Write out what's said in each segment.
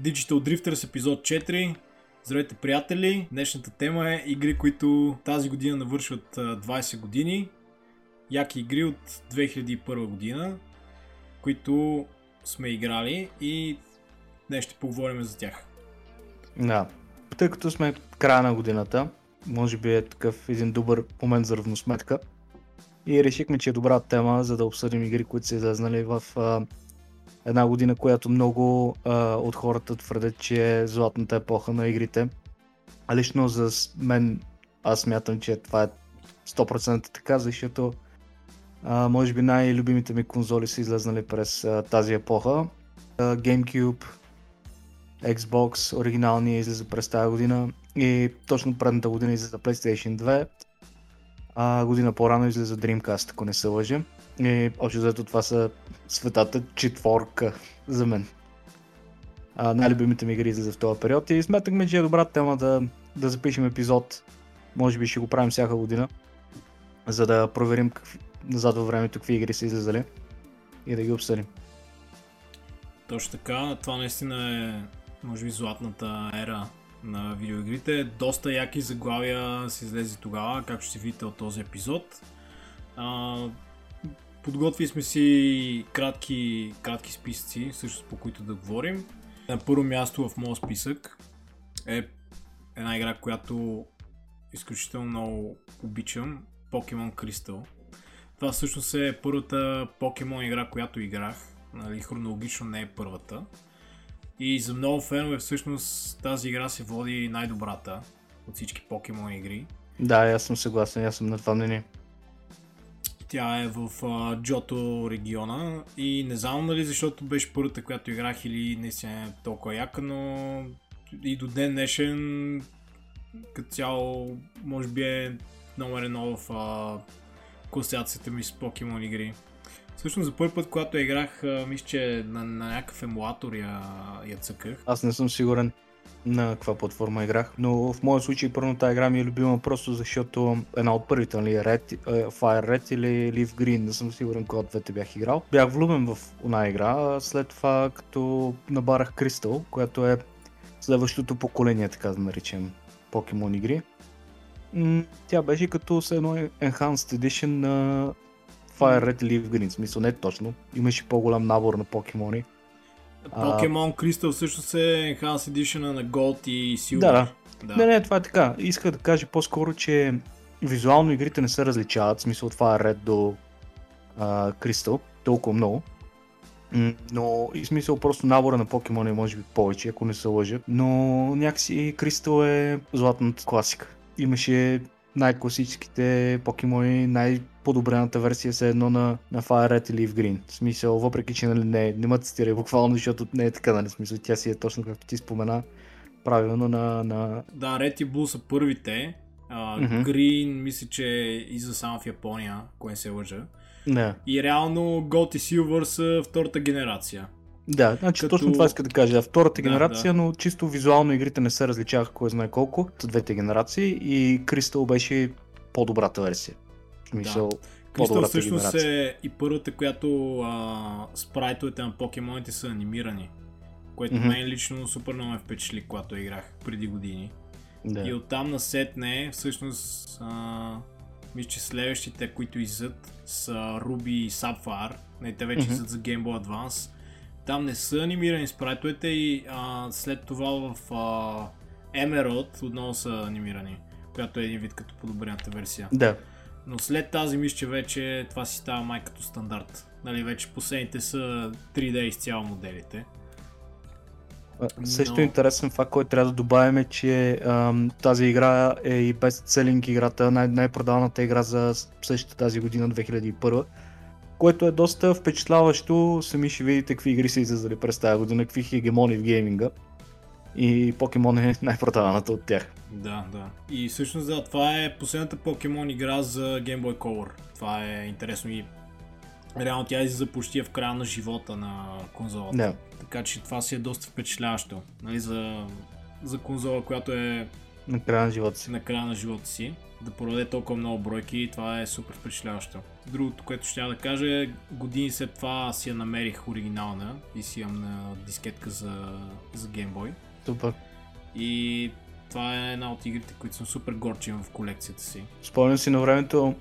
Digital Drifters епизод 4. Здравейте, приятели! Днешната тема е игри, които тази година навършват 20 години. Яки игри от 2001 година, които сме играли и днес ще поговорим за тях. Да, тъй като сме края на годината, може би е такъв един добър момент за равносметка. И решихме, че е добра тема, за да обсъдим игри, които са излезнали в една година, която много а, от хората твърдят, че е златната епоха на игрите. А лично за мен аз смятам, че това е 100% така, защото а, може би най-любимите ми конзоли са излезнали през а, тази епоха. А, GameCube, Xbox, оригиналния излиза през тази година и точно предната година излиза PlayStation 2. А, година по-рано излиза Dreamcast, ако не се лъжа. И общо заето това са светата четворка за мен. А, най-любимите ми игри за в този период и сметахме, че е добра тема да, да запишем епизод. Може би ще го правим всяка година, за да проверим какви, назад във времето какви игри са излезали и да ги обсъдим. Точно така, това наистина е може би златната ера на видеоигрите. Доста яки заглавия се излезе тогава, както ще видите от този епизод. А, подготвили сме си кратки, кратки списъци, също по които да говорим. На първо място в моят списък е една игра, която изключително много обичам. Pokemon Crystal. Това всъщност е първата Pokemon игра, която играх. Нали, хронологично не е първата. И за много фенове всъщност тази игра се води най-добрата от всички покемон игри. Да, аз съм съгласен, аз съм на това мнение. Тя е в Джото региона и не знам нали защото беше първата, която играх или не си е толкова яка, но и до ден днешен като цяло може би е номер едно в uh, класацията ми с покемон игри. Всъщност за първи път, когато играх, мисля, че на, на някакъв емулатор я, я цъках. Аз не съм сигурен на каква платформа играх, но в моя случай първо тази игра ми е любима просто защото една от първите, нали, Red, Fire Red или Leaf Green, не съм сигурен кой от двете бях играл. Бях влюбен в една игра, след това като набарах Crystal, която е следващото поколение, така да наречем, покемон игри. Тя беше като с едно Enhanced Edition на Fire Red Leaf Green, смисъл не точно. Имаше по-голям набор на покемони. Покемон Crystal всъщност е Enhanced Edition на Gold и Silver. Да, да. Не, не, това е така. Исках да кажа по-скоро, че визуално игрите не се различават, в смисъл от Fire Red до а, Crystal, толкова много. Но и смисъл просто набора на покемони може би повече, ако не се лъжат. Но някакси Crystal е златната класика. Имаше най-класическите покемони, най-подобрената версия се едно на, на Fire Red или в Green. В смисъл, въпреки че нали, не, не ме цитира буквално, защото не е така, нали, смисъл, тя си е точно както ти спомена, правилно на... на... Да, Red и Blue са първите. Uh, mm-hmm. Green мисля, че и за само в Япония, ако не се лъжа. Yeah. И реално Gold и Silver са втората генерация. Да, значи като... точно това иска да кажа. Втората да, генерация, да. но чисто визуално игрите не се различаваха кой знае колко от двете генерации и Crystal беше по-добрата версия. Смисъл, да. Crystal всъщност генерация. е и първата, която а, спрайтовете на покемоните са анимирани. Което mm-hmm. мен лично супер много ме впечатли, когато играх преди години. Да. И оттам насетне, всъщност, а, мисля, че следващите, които излизат са Ruby и Sapphire. Не, те вече mm-hmm. излизат за Game Boy Advance там не са анимирани спрайтовете и а, след това в а, Emerald отново са анимирани, която е един вид като подобрената версия. Да. Но след тази мисля, че вече това си става май като стандарт. Нали, вече последните са 3D изцяло моделите. Но... Също интересен факт, който трябва да добавим е, че ам, тази игра е и бестселинг играта, най- най-продаваната игра за същата тази година, 2001 което е доста впечатляващо. Сами ще видите какви игри са излизали през тази година, какви хегемони в гейминга. И покемон е най-продаваната от тях. Да, да. И всъщност да, това е последната покемон игра за Game Boy Color. Това е интересно и реално тя излиза почти в края на живота на конзолата. Да. Така че това си е доста впечатляващо. Нали, за, за конзола, която е На края на живота си. на края на живота си, да продаде толкова много бройки това е супер впечатляващо. Другото, което ще да кажа години след това си я намерих оригинална и си имам на дискетка за, за Game Boy. Супер. И това е една от игрите, които съм супер горчен в колекцията си. Спомням си на времето,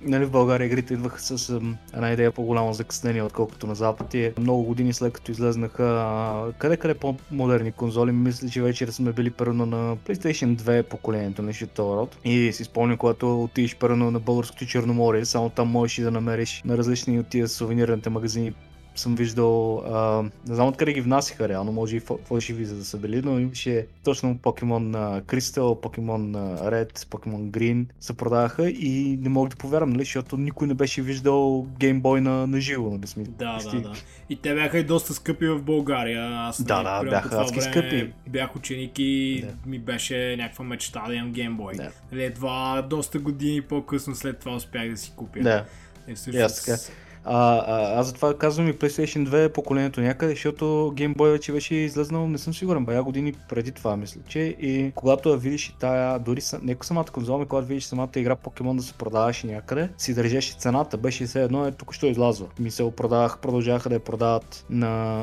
нали, в България игрите идваха с ам, една идея по-голямо закъснение, отколкото на Запад. И много години след като излезнаха къде-къде по-модерни конзоли, мисля, че вече сме били първо на PlayStation 2 поколението, нещо този род. И си спомням, когато отидеш първо на българското Черноморие, само там можеш и да намериш на различни от тия сувенирните магазини съм виждал, а, не знам откъде ги внасяха реално, може и фал- фалшиви за да са били, но имаше точно Покемон Crystal, Покемон Red, Покемон Green се продаваха и не мога да повярвам, нали, защото никой не беше виждал Boy на, на живо, нали сме. Да, да, да. И те бяха и доста скъпи в България. Аз Да, нали, да, бяха адски скъпи. Бях ученик и Да. ми беше някаква мечта да имам Boy. Да. Нали, едва доста години по-късно след това успях да си купя. Да. И И аз така. А, а, аз затова казвам и PlayStation 2 е поколението някъде, защото Game Boy вече беше излезнал, не съм сигурен, бая години преди това мисля, че и когато я видиш и тая, дори са, не самата конзола, когато видиш самата игра Покемон да се продаваше някъде, си държеше цената, беше все едно, е тук що излязва. Ми се продавах, продължаваха да я продават на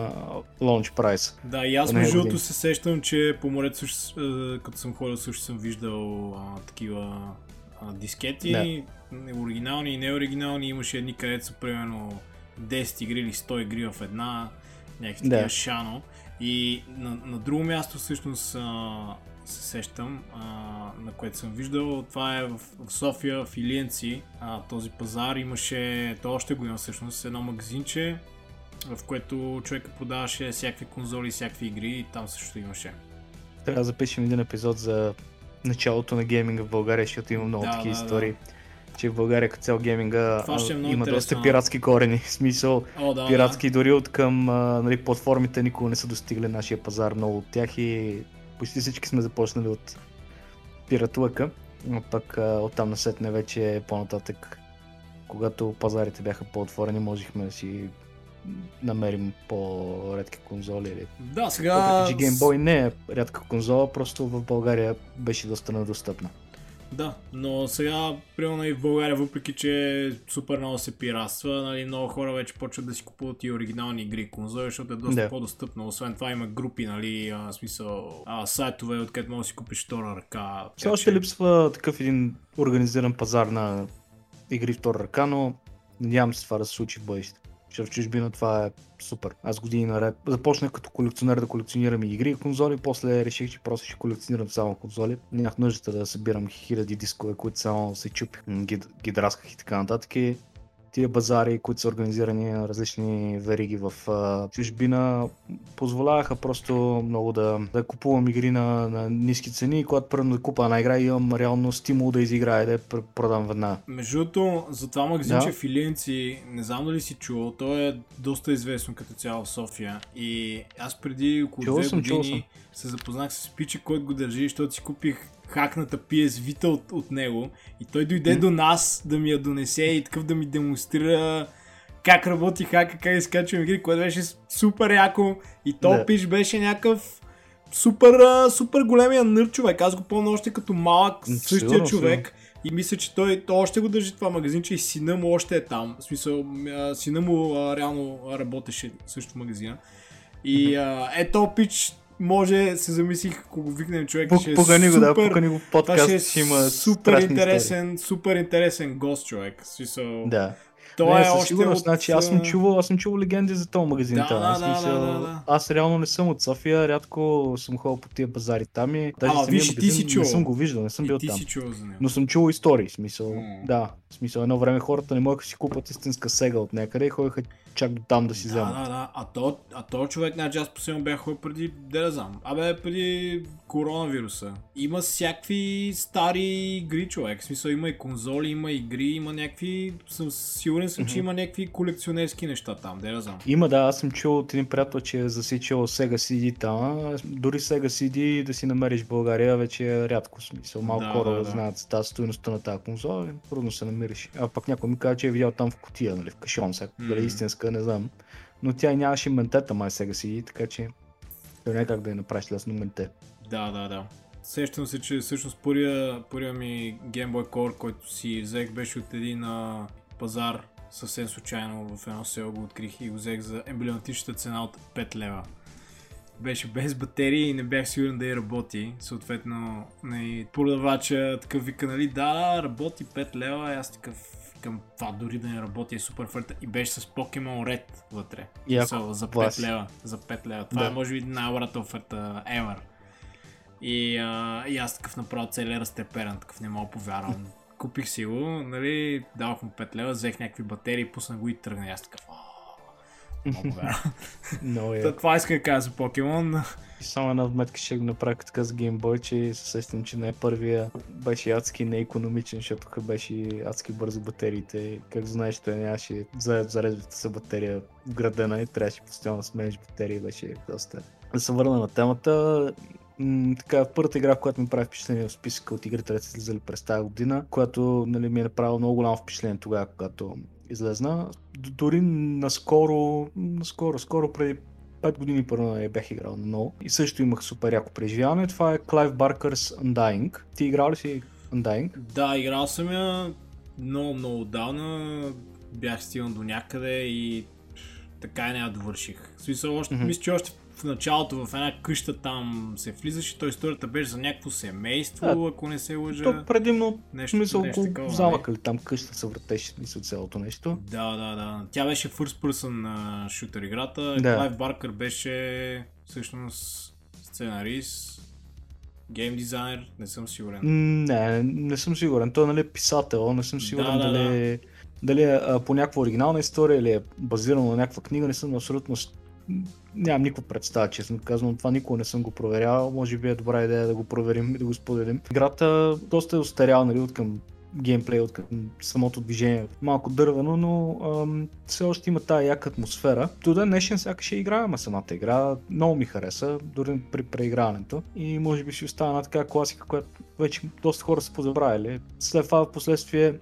launch price. Да, и аз между другото се сещам, че по морето е, като съм ходил също съм виждал а, такива а, дискети, Да. оригинални и неоригинални, имаше едни където са примерно 10 игри или 100 игри в една, някакви Да. такива шано. И на, на друго място всъщност а, се сещам, а, на което съм виждал, това е в, в София, в Илиенци, а, този пазар имаше, то още го има всъщност, едно магазинче, в което човека продаваше всякакви конзоли, всякакви игри и там също имаше. Трябва да запишем един епизод за началото на гейминга в България, защото има много Да, такива да, да. истории. Че в България като цял гейминга е има доста пиратски корени. В смисъл, О, да, пиратски дори от към а, нали, платформите никога не са достигали нашия пазар много от тях и почти всички сме започнали от пиратлъка, но пък а, оттам насетне вече по-нататък, когато пазарите бяха по-отворени, можехме да си намерим по-редки конзоли. Или... Да, сега... Въпреки, че Game Boy не е рядка конзола, просто в България беше доста недостъпна. Да, но сега, примерно и в България, въпреки че супер много се пиратства, нали, много хора вече почват да си купуват и оригинални игри и конзоли, защото е доста Да. по-достъпно. Освен това има групи, нали, а, смисъл, а, сайтове, откъдето можеш да си купиш втора ръка. Все още че- липсва такъв един организиран пазар на игри втора ръка, но надявам се това да се случи в бъдеще. Защото в чужбина това е супер. Аз години наред започнах като колекционер да колекционирам игри и конзоли, после реших, че просто ще колекционирам само конзоли. Нямах нуждата да събирам хиляди дискове, които само се чупих, ги, ги драсках и така нататък. Тия базари, които са организирани на различни вериги в чужбина, позволяваха просто много да, да купувам игри на, на ниски цени и когато първо да купа една игра имам реално стимул да изиграя да я пр- продам веднага. Между другото, за това магазинче Да. в Илиенци, не знам дали си чувал, то е доста известно като цяло в София. И аз преди около Чувал две съм, чувал години се запознах с пича, който го държи, защото си купих хакната PS Vita от, от него. И той дойде до нас да ми я донесе и такъв да ми демонстрира как работи хака, как изкачвам игри, което беше супер яко. И то Да. пич беше някакъв супер, супер големия нърд човек. Аз го помня още като малък, М, същия сигурно, човек. И мисля, че той, той още го държи това магазинче и сина му още е там. В смисъл, сина му а, реално работеше също в магазина. И а, ето пич, може, се замислих, ако го викнем човек, ще е Покани го, да, супер, покани го това ще е подкаст, ще има супер интересен, супер интересен гост човек. Смисъл, истории. Да. той не, е още сигурност, от... значи аз съм а, чувал, аз съм чувал легенди за този магазин. Да, там. да, Аз да, мисля, да, да, да. Аз реално не съм от София, рядко съм ходил по тия базари там и даже самия виж, и ти магазин си чувал. не съм го виждал, не съм бил И ти там. си чувал за него. Но съм чувал истории, смисъл. М. Да, смисъл едно време хората не могат да си купат истинска сега от някъде и ходиха чак до там да си Да, да, да. А то, а то човек, значи аз последно бях ходил преди, да не знам, абе преди коронавируса. Има всякакви стари игри, човек. В смисъл има и конзоли, има игри, има някакви, съм сигурен съм, че има някакви колекционерски неща там, да не знам. Има, да, аз съм чул от един приятел, че е засичал Sega CD там. Дори Sega CD да си намериш в България вече е рядко. Смисъл, малко Да, хора да, да. знаят тази стоеността на тази конзола, трудно се намериш. А пък някой ми каза, че е видял там в котия, нали, в кашон, сега, дали е Не знам. Но тя нямаше ментета май Sega CD, така че той не е как да я направиш лесно менте. Да, да, да. сещам се, че всъщност първия, първия ми Game Boy Color, който си взех, беше от един а, пазар съвсем случайно в едно село го открих и го взех за емблематичната цена от 5 лева. Беше без батерии и не бях сигурен да я работи. Съответно, нали, продавача такъв вика, нали, да, работи 5 лева, и аз такъв към това дори да не работи е супер фърта и беше с Pokemon Red вътре. Яко, So, за 5 клас. лева. За 5 лева. Това Да. е може би най-добрата оферта ever. И, а, и аз такъв направо целия разтеперен, такъв не мога повярвам. Купих си го, нали, давах му 5 лева, взех някакви батерии, пуснах го и тръгна. Аз такъв, «О, повярвам. Много е. Та, Това иска да кажа за покемон. И Само една вметка ще го направя така с Boy, че се сещам, че не е първия беше адски неекономичен, защото тук беше адски бързо батериите. Как знаеш, той нямаше за зареждащата се батерия вградена и трябваше постоянно да смениш батерии, беше доста. Да се върна на темата, м- така, първата игра, която ми прави впечатление в списъка от игрите, които са излизали през тази година, която нали, ми е направила много голямо впечатление тогава, когато излезна. Дори наскоро, наскоро, скоро преди 5 години първо я бях играл на ново. И също имах супер яко преживяване. Това е Clive Barker's Undying. Ти играл ли си Undying? Да, играл съм я много, много отдавна. Бях стигнал до някъде и така и не я довърших. В смисъл, още, Мгм. мисля, че още в началото в една къща там се влизаше, то историята беше за някакво семейство, Да. ако не се лъжа. То предимно, нещо, мисъл, нещо такова, замъка ли там къща се въртеше мисля цялото нещо. Да, да, да. Тя беше first person на шутер играта. Да. Клайв Баркър беше всъщност сценарист, гейм дизайнер, не съм сигурен. Не, не съм сигурен. Той нали, е писател, не съм сигурен Да, да, дали, е- дали е а, по някаква оригинална история или е базирано на някаква книга, не съм абсолютно... Нямам никаква представа, честно казвам. Това никога не съм го проверявал. Може би е добра идея да го проверим и да го споделим. Играта доста е устаряла, нали, от към геймплей, от към самото движение. Малко дървено, но ам, все още има тая яка атмосфера. До ден днешен сякаш я играем самата игра. Много ми хареса, дори при преиграването. И може би ще остана една така класика, която вече доста хора са позабравили. След това в последствие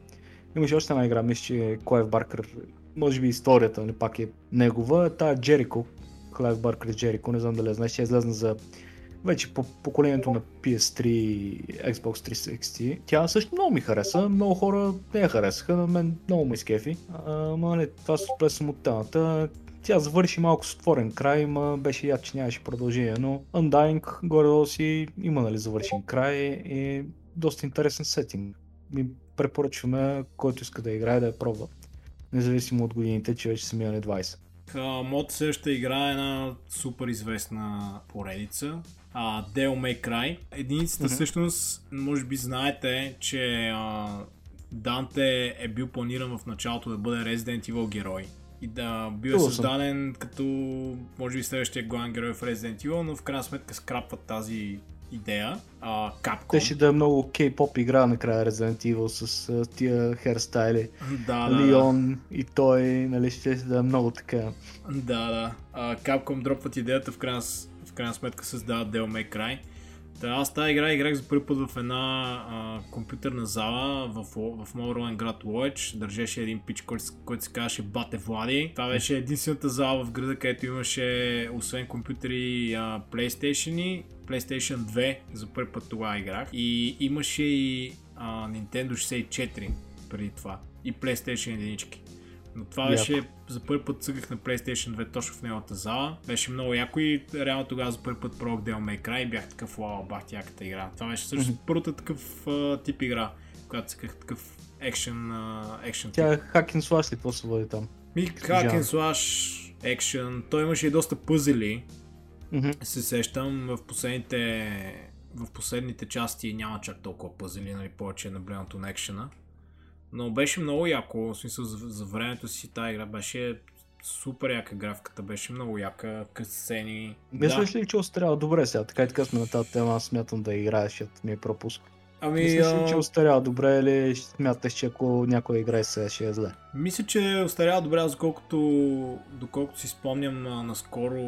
имаше още една игра, мисля, че Клайв Баркър, може би историята не пак е негова, тая Джерико, Клайв Баркър Джерико, не знам дали знаеш, тя излезна за вече по поколението на PS3 и Xbox 360. Тя също много ми хареса, много хора не я харесаха, на мен много ме изкефи. Ама не, това се сплесвам от темата. Тя завърши малко с отворен край, ма беше яд, че нямаше продължение, но Undying горе си има нали завършен край и доста интересен сетинг. Ми препоръчваме, който иска да играе, да я пробва. Независимо от годините, че вече са минали 20. А, Мод също игра е една супер известна поредица. А, Devil May Cry. Единицата Мгм. всъщност, може би знаете, че а, Данте е бил планиран в началото да бъде Resident Evil герой. И да бил е създаден като, може би, следващия главен герой в Resident Evil, но в крайна сметка скрапват тази идея. А, Capcom. Те ще да е много кей-поп игра накрая Resident Evil с а, тия херстайли. Да, да, да. Лион и той, нали, ще да е много така. Да, да. А, Capcom дропват идеята, в крайна, в крайна сметка създават Devil May Cry. Та, аз тази игра играх за първи път в една а, компютърна зала в, в моят роден град Лойч. Държеше един пич, който, който се казваше Бате Влади. Това беше единствената зала в града, където имаше освен компютъри а, PlayStation, PlayStation 2 за първи път тогава играх. И имаше и а, Nintendo 64 преди това. И PlayStation единички. Но това Яко. беше за първи път цъгах на PlayStation 2 точно в неговата зала. Беше много яко и реално тогава за първи път пробвах Devil May Cry и бях такъв вау, бах яката игра. Това беше също Мгм. първата такъв а, тип игра, когато цъках такъв екшен, екшен Тя е хакин слаш ли, какво се води там? Ми, hack and slash, екшен. Той имаше и доста пъзели, Мгм. се сещам в последните в последните части няма чак толкова пъзели, нали, повече е наблюдането на екшена. Но беше много яко, в смисъл за, за времето си тази игра беше супер яка графиката, беше много яка, късцени. Мислиш ли, че остарява добре сега? Така и така сме на тази тема, аз смятам да играеш, ми е пропуск. Ами, Мислиш ли, че остарява добре или смяташ, че ако някой играе сега ще е зле? мисля, че остарява добре, аз доколкото, доколкото си спомням наскоро,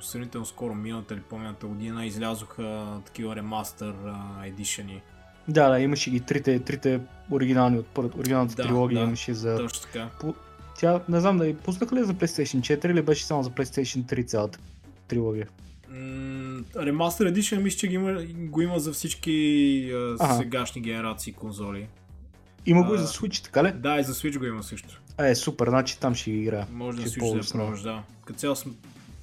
сравнително скоро миналата или помната година, излязоха такива ремастър а, едишъни. Да, да, имаше ги трите, трите оригинални от оригиналната Да, трилогия да. имаше за... Точно така. Тя, не знам, да пуснаха ли за PlayStation 4 или беше само за PlayStation 3 цялата трилогия? Remaster Edition мисля, че има, го има за всички а, Ага. сегашни генерации конзоли. Има го и А. за Switch, така ли? Да, и за Switch го има също. Е, супер, значи там ще ги играя. Може на е Switch да я по-лесно. пробваш, да. Като цяло съм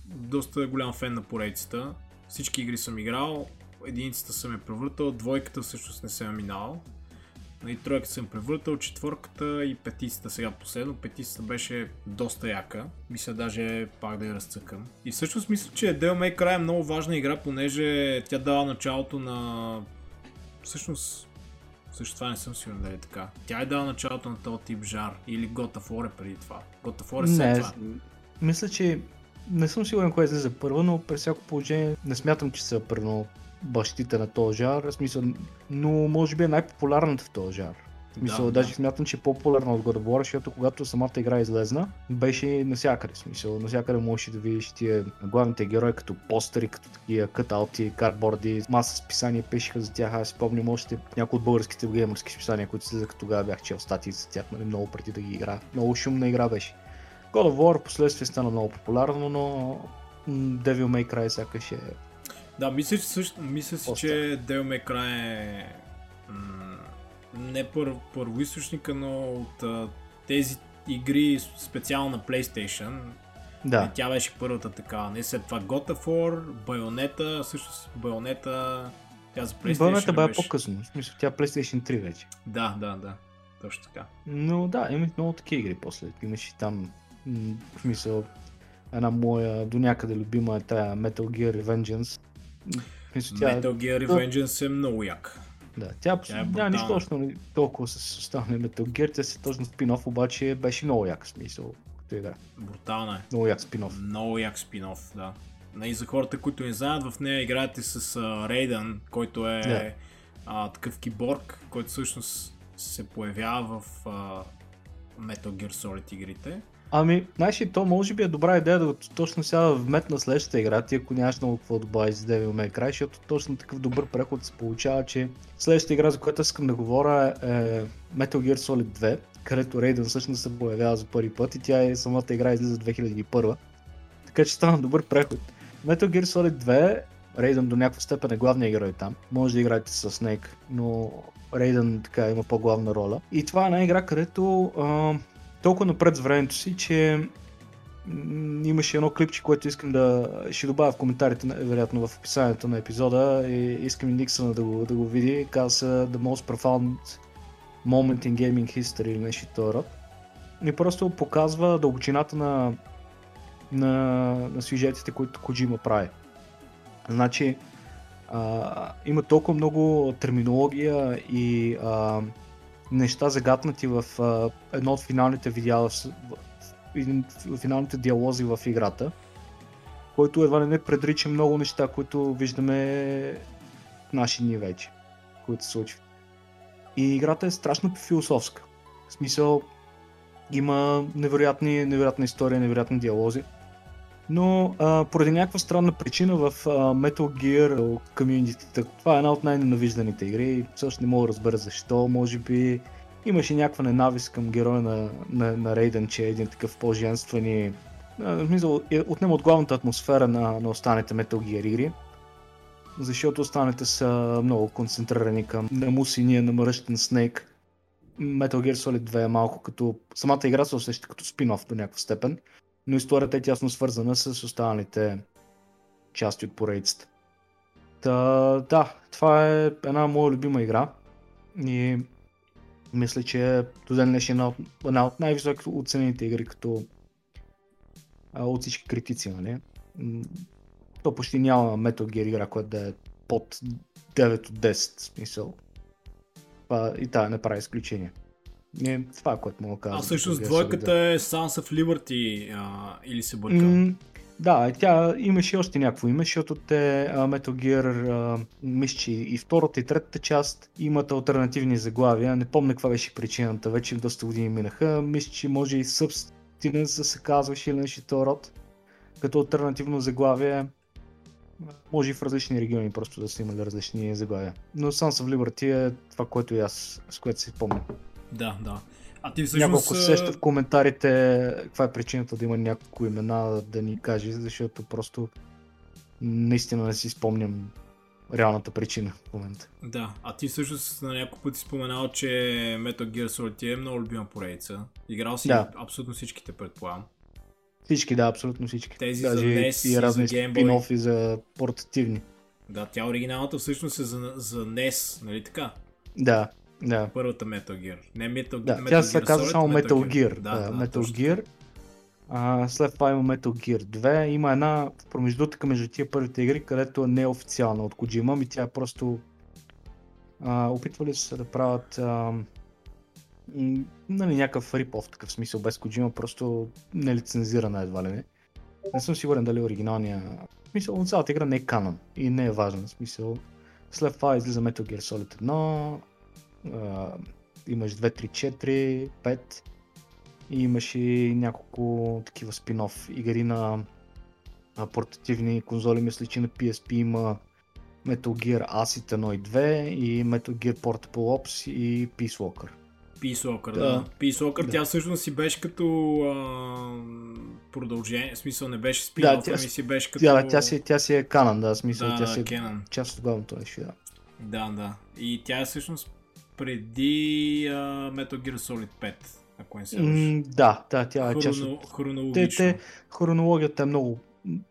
доста голям фен на поредицата. Всички игри съм играл, единицата съм я превъртал, двойката всъщност не съм я минал. И тройката съм превъртал, четвърката и петицата сега последно. Петицата беше доста яка. Мисля даже пак да я разцъкам. И всъщност мисля, че Devil May Cry е много важна игра, понеже тя дава началото на... Всъщност, също това не съм сигурен да е така. Тя е дала началото на този тип жар. Или God of War е преди това. God of War е след това. мисля, че не съм сигурен кое излезе първо, но при всяко положение не смятам, че са първо бащите на този жар, смисъл, но може би е най-популярната в този жар. В смисъл, Да, даже да. смятам, че е по-популярна от God of War, защото когато самата игра излезна, беше навсякъде. Смисъл, навсякъде можеш да видиш тия главните герои като постери, като такива каталти, картборди, маса списания пишеха за тях. Аз спомням още някои от българските геймърски списания, които слизаха тогава бях чел статии за тях, нали, много преди да ги игра. Много шумна игра беше. God of War последствие стана много популярно, но Devil May Cry сякаш е... Да, мисля, че също, мисля си, че May Cry е м- не пър, първоисточника, но от а, тези игри специално на PlayStation. Да, И тя беше първата така. Не след това God of War, Bayonetta, също Bayonetta, тя за PlayStation ли бе беше. по-късно, в смисъл тя PlayStation 3 вече. Да, да, да. Точно така. Но да, имах много такива игри после. Имаше там, в смисъл, една моя до някъде любима е тая Metal Gear Revengeance. Тя, Metal Gear Revengeance е много як. да, тя, тя е няма нищо точно нали, толкова с останали Metal Gear, тя си точно спин-оф, обаче беше много як смисъл, като игра. Брутална е. Много як спин-оф. Много як спин-оф, да. И за хората, които не знаят, в нея играете с Рейдън, който е Да. а, такъв киборг, който всъщност се появява в а, Metal Gear Solid игрите. Ами, знаеш ли, то може би е добра идея да точно сега вметна следващата игра, ти ако нямаш много какво да добавиш за Devil May Cry, защото точно такъв добър преход се получава, че следващата игра, за която искам да говоря е Metal Gear Solid 2, където Raiden всъщност се появява за първи път и тя е самата игра излиза 2001. Така че стана добър преход. Metal Gear Solid 2, Raiden до някаква степен е главният герой там. Може да играете с Snake, но Raiden така има по-главна роля. И това е една игра, където толкова напред с времето си, че имаше едно клипче, което искам да ще добавя в коментарите, вероятно в описанието на епизода и искам и Никсън да го, да го види. Казва се The Most Profound Moment in Gaming History или нещо този род. И просто показва дълбочината на, на, на сюжетите, които Коджима прави. Значи, а, има толкова много терминология и а, неща загатнати в а, едно от финалните видеа, в, в, финалните диалози в играта, който едва не предрича много неща, които виждаме наши дни вече, които се случват. И играта е страшно философска. В смисъл, има невероятни, невероятна история, невероятни диалози. Но а, поради някаква странна причина в а, Metal Gear комьюнитите, това е една от най-ненавижданите игри и също не мога да разбера защо, може би имаше някаква ненавист към героя на, на, на Рейден, че е един такъв по-женствен и а, в смисъл, е, отнема от главната атмосфера на, на останалите Metal Gear игри, защото останалите са много концентрирани към намусения, намръщен Снейк. Metal Gear Solid 2 е малко като... Самата игра се усеща като спин-оф до някаква степен, но историята е тясно свързана с останалите части от поредицата. Та, да, това е една моя любима игра и мисля, че до ден днешен е една от, една от най-високо оценените игри като а, от всички критици, нали? То почти няма Metal Gear игра, която да е под 9 от 10 в смисъл. И тая не прави изключение. Не, това е което мога да кажа. А всъщност двойката е Sons of Liberty а, или се бъркам? М, да, тя имаше още някакво име, защото те а, Metal Gear, а, мисля, че и втората и третата част имат альтернативни заглавия. Не помня каква беше причината, вече доста години минаха. Мисля, че може и Substance да се казваше или нещо род. Като альтернативно заглавие. Може и в различни региони просто да са имали различни заглавия. Но Sons of Liberty е това, което и аз, с което си помня. Да, да. А ти всъщност... Няколко а, се сещат в коментарите каква е причината да има няколко имена да ни каже, защото просто наистина не си спомням реалната причина в момента. Да, а ти всъщност на няколко пъти споменал, че Metal Gear Solid ти е много любима поредица. Играл си Да. абсолютно всичките, предполагам. Всички, да, абсолютно всички. Тези Даже за NES и и за разни Game Boy. спин-офи за портативни. Да, тя оригиналната всъщност е за, за NES, нали така? Да, да. Първата Metal Gear. Не Metal, Да, Metal тя се Gear казва Solid, само Metal Gear. Да, да, Metal точно. Gear. А, след това има Metal Gear 2. Има една промеждутъка между тия първите игри, където е неофициална от Kojima, и тя е просто а, опитвали се да правят а, нали, някакъв рип-оф, такъв смисъл, без Kojima, просто нелицензирана едва ли не. Не съм сигурен дали оригиналния... В смисъл, цялата игра не е канон и не е важна. В смисъл, след това излиза Metal Gear Solid 1, а, имаш 2, 3, 4, 5 и имаш и няколко такива спин-оф игри на, на портативни конзоли. Мисля, че на PSP има Metal Gear Acid 1 и 2 и Metal Gear Portable Ops и Peace Walker. Peace Walker, да. Да. Peace Walker, Да. тя всъщност си беше като а, продължение, в смисъл не беше спин-оф, тя ами си- беше като... Тя, тя, си, тя си е канон, да, в смисъл, да, тя си да, е Canon. част от главното нещо, да. Да, да. И тя е всъщност преди а, Metal Gear Solid 5, ако не се. М, да, да, тя е част Хроно, от... Те, хронологично. те, хронологията е много,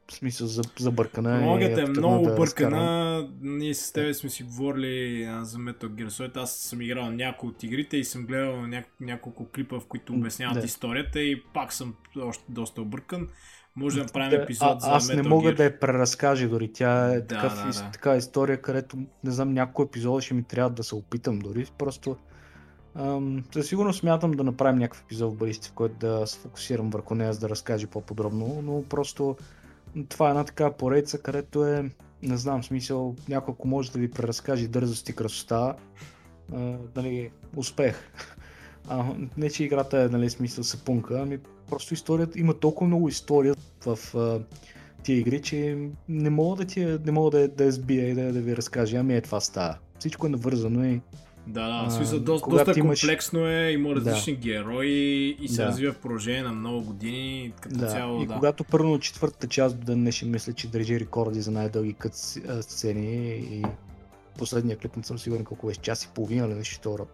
в смисъл, за- забъркана. и Хронологията е трудно много да разкарам. бъркана. Ние с тебе сме си говорили а, за Metal Gear Solid. Аз съм играл някои от игрите и съм гледал ня- няколко клипа, в които обясняват да. историята и пак съм още доста объркан. Може да направим епизод а, за аз Metal не мога Gear. да я преразкажа дори. Тя е Да, такъв, да, да. така история, където не знам, някой епизод ще ми трябва да се опитам дори. Просто ам, със сигурност смятам да направим някакъв епизод в бъдеще, в който да се фокусирам върху нея, за да разкажа по-подробно, но просто това е една такава поредица, където е, не знам, смисъл, няколко може да ви преразкаже дързост и красота, а, нали, успех. А, не, че играта е, нали, смисъл сапунка, ами просто историята, има толкова много история в а, тия игри, че не мога да, ти, не мога да, да я сбия и да, да ви разкажа, ами е това става. Всичко е навързано и Да, да, в смисъл доста, доста имаш- комплексно е, има Да. различни герои и се Да. развива в продължение на много години. Като да. цяло, и да. когато първо четвъртата част до ден днешен мисля, че държи рекорди за най-дълги кът сцени и последния клип не съм сигурен колко беше, час и половина или нещо второ.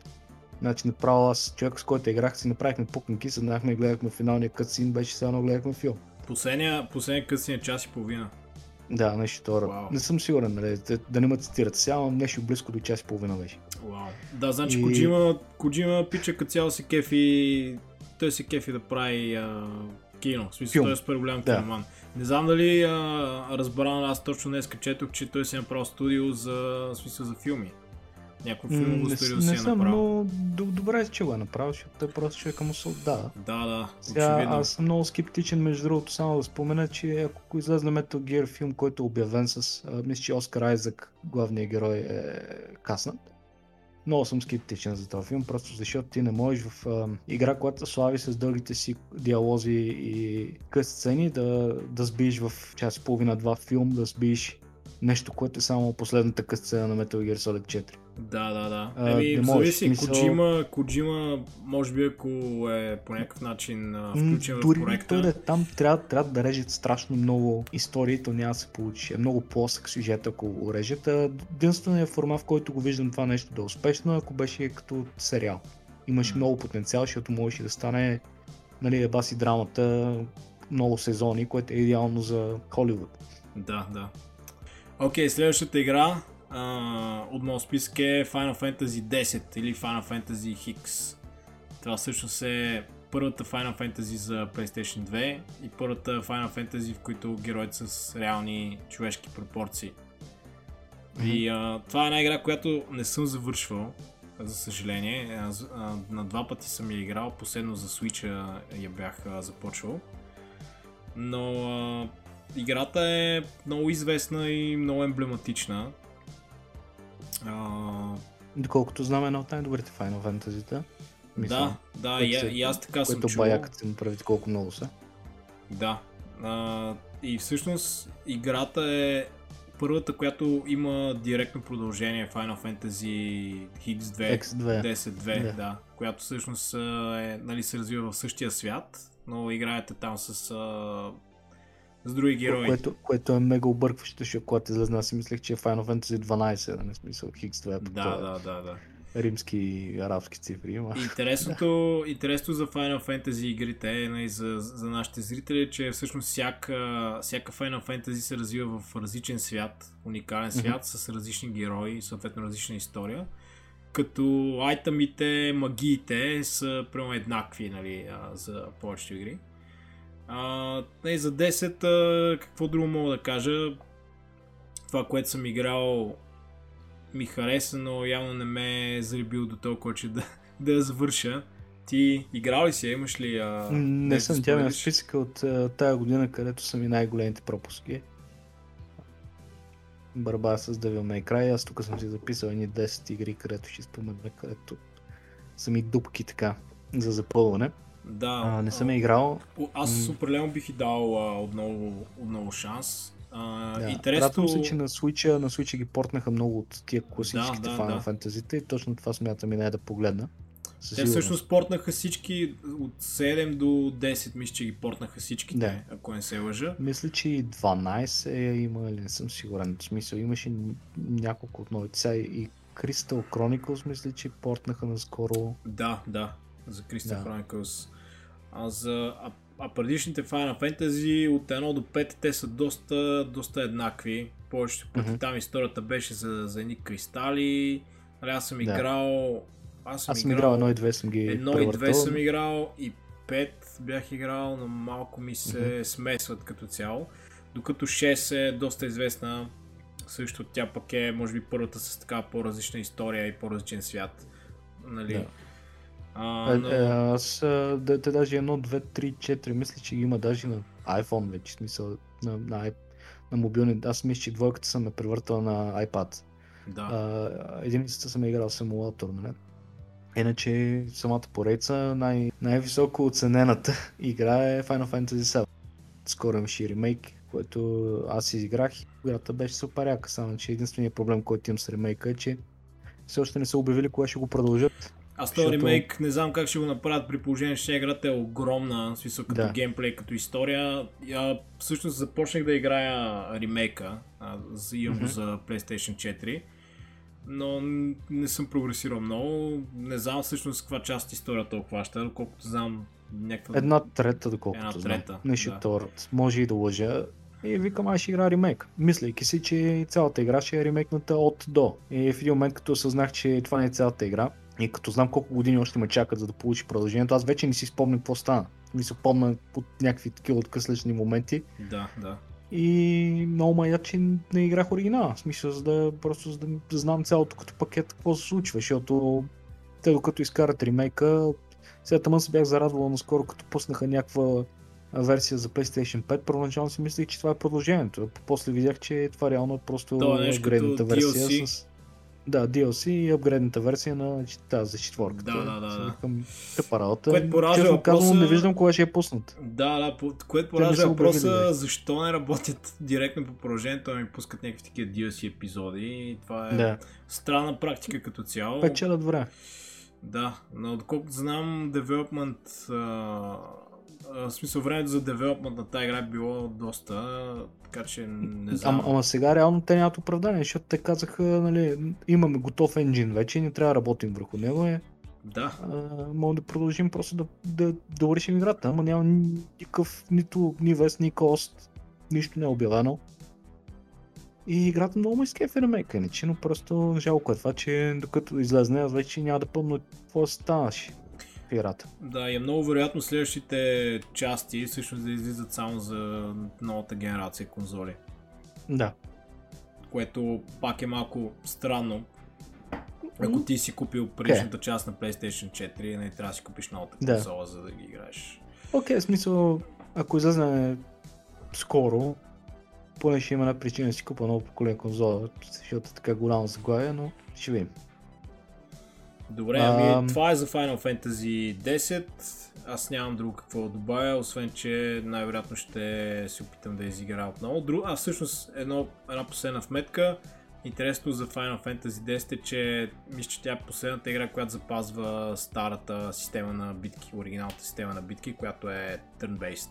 Значи направо аз, човек с който играх, си направихме пукники, седнахме и гледахме финалния кътсин, беше едно гледахме филм. Последния, последния късен е час и половина. Да, нещо второ. Вау. Не съм сигурен, нали, да, да не ме цитират. Сега нещо близко до час и половина беше. Вау. Да, значи И- Коджима, Коджима пича като цяло се кефи, той се кефи да прави а, кино, в смисъл Филм. той е супер голям Да. киноман. Не знам дали а, разбран, аз точно днес четох, че той си е направил студио за, в смисъл за филми. Някакво М, филмово не, студио не си е съм, направил. но добре, че го е направил, защото той просто човека му се отдава. Да, да, Сега очевидно. аз съм много скептичен, между другото, само да спомена, че ако излезе Metal Gear филм, който е обявен с, а, мисля, че Оскар Айзък, главният герой е каснат. Много съм скептичен за този филм, просто защото ти не можеш в а, игра, която слави с дългите си диалози и къси сцени, да, да сбиеш в час и половина-два филм, да сбиеш нещо, което е само последната къс сцена на Metal Gear Solid 4. Да, да, да. А, Еми, не можеш, зависи. смисъл- Коджима, Коджима, може би ако е по някакъв начин а, М, включен в Дори проекта. той да е там трябва, трябва да режат страшно много истории, то няма да се получи. Е много плосък сюжет, ако го режат. Единственият формат, в който го виждам това нещо да е успешно, ако беше като сериал. Имаш много потенциал, защото можеше да стане нали, еба си драмата много сезони, което е идеално за Холивуд. Да, да. Окей, следващата игра а, от моят списък е Final Fantasy 10 или Final Fantasy X. Това всъщност е първата Final Fantasy за PlayStation 2 и първата Final Fantasy, в които героите с реални човешки пропорции. И а, това е една игра, която не съм завършвал, за съжаление. А, а, на два пъти съм я играл, последно за Switch я бях а, започвал. Но а, играта е много известна и много емблематична. А, Доколкото знам, е една от най-добрите Final Fantasy-та. да, да, и, се- и аз така съм Което чувал. баякът се му прави колко много са. Да. А, и всъщност играта е първата, която има директно продължение Final Fantasy X2, X2. 10-2, да. Да. която всъщност е, нали, се развива в същия свят, но играете там с а, с други герои. Което, което е мега объркващо, защото когато излезна, аз си мислех, че е Final Fantasy 12, да не смисъл Хикс, това е по Да, този да, да, да. римски и арабски цифри. Има. Интересното, интересното за Final Fantasy игрите е нали, за, за нашите зрители, е, че всъщност всяка, всяка Final Fantasy се развива в различен свят, уникален свят, mm-hmm. с различни герои, съответно различна история. Като айтамите, магиите са прямо еднакви нали, за повечето игри. А, не, за 10 а, какво друго мога да кажа? Това, което съм играл ми хареса, но явно не ме е заребил до толкова, че да, да я завърша. Ти играл ли си? Имаш ли... А, не съм, тя е списъка от а, тая година, където са ми най-големите пропуски. Барба с Devil May Cry. Аз тук съм си записал едни 10 игри, където ще спомена, където са ми дупки така за запълване. Да. А, не съм играл. Аз определено бих и дал а, отново, отново шанс. А, да, интересно... се, че на Switch, на Switch ги портнаха много от тия класическите да, да, Final да. Fantasy и точно това смятам и не да погледна. Те всъщност портнаха всички от 7 до 10, мисля, че ги портнаха всички, да. ако не се лъжа. Мисля, че и 12 е има или не съм сигурен. В смисъл имаше няколко от новите. Сега и Crystal Chronicles мисля, че портнаха наскоро. Да, да, за Crystal да. Chronicles. А за а предишните Final Fantasy от 1 до 5 те са доста, доста еднакви. Повечето пъти mm-hmm. там историята беше за, за едни кристали. Нали, аз съм да. играл... Аз съм, аз съм играл, едно и две съм ги Едно и две съм играл и 5 бях играл, но малко ми се mm-hmm. смесват като цяло. Докато 6 е доста известна. Също тя пък е, може би, първата с така по-различна история и по-различен свят. Нали? Да. А, е, но... е, аз, да, те даже едно, две, три, четири, мисля, че ги има даже на iPhone вече, смисъл на, на, на мобилни. Аз мисля, че двойката съм ме превъртал на iPad. Да. А, единицата съм играл в емулатор, нали? Иначе самата поредица най- най-високо оценената игра е Final Fantasy VII. Скоро имаше ремейк, който аз изиграх. Играта беше супер яка, само че единственият проблем, който имам с ремейка е, че все още не са обявили кога ще го продължат. Аз този Защото... ремейк не знам как ще го направят при положение, че играта е огромна, в смисъл като да. геймплей, като история. Я всъщност започнах да играя ремейка, имам mm-hmm. за PlayStation 4, но не съм прогресирал много. Не знам всъщност каква част историята обхваща, доколкото знам някаква... Една трета, доколкото Една трета, знам. Нещо да. втората. Може и да лъжа. И викам, ай ще игра ремейк. Мислейки си, че цялата игра ще е ремейкната от до. И в един момент, като осъзнах, че това не е цялата игра, и като знам колко години още ме чакат за да получи продължението, аз вече не си спомням какво стана. Ми се помня от някакви такива откъслечни моменти. Да, да. И много мая, че не играх оригинала. В смисъл, за да просто за да знам цялото като пакет какво се случва, защото те докато изкарат ремейка, сега тъмън се бях зарадвал наскоро, като пуснаха някаква версия за PlayStation 5, първоначално си мислех, че това е продължението. После видях, че това реално е просто апгрейдната версия DLC. с да, DLC и апгрейдната версия на тази за четворката. Да, да, да. да. Към тъпа работа. Което поражда въпроса... казвам, не виждам кога ще е пуснат. Да, да, по... което поражда въпроса защо не работят директно по продължението, а ми пускат някакви такива DLC епизоди. И това е да. странна практика като цяло. Печелят време. Да, но доколкото знам, Development в смисъл времето за девелопмент на тази игра е било доста, така че не знам. Ама, ама сега реално те нямат оправдание, защото те казаха, нали, имаме готов енджин вече, не трябва да работим върху него. Е, да. може да продължим просто да, да, да вършим играта, ама няма никакъв нито ни вест, ни кост, нищо не е обявено. И играта много ме изкефи ремейка, иначе, но просто жалко е това, че докато излезне, аз вече няма да помня какво станаше играта. Да, и е много вероятно следващите части всъщност да излизат само за новата генерация конзоли. Да. Което пак е малко странно. Ако ти си купил предишната okay. част на PlayStation 4, не трябва да си купиш новата конзола, да. за да ги играеш. Окей, okay, в смисъл, ако излезне скоро, поне ще има една причина да си купа ново поколение конзола, защото е така голямо заглавие, но ще видим. Добре, ами а... това е за Final Fantasy 10. Аз нямам друго какво да добавя, освен че най-вероятно ще се опитам да изигра отново. Друг... А всъщност едно, една последна вметка. Интересно за Final Fantasy 10 е, че мисля, че тя е последната игра, която запазва старата система на битки, оригиналната система на битки, която е turn-based.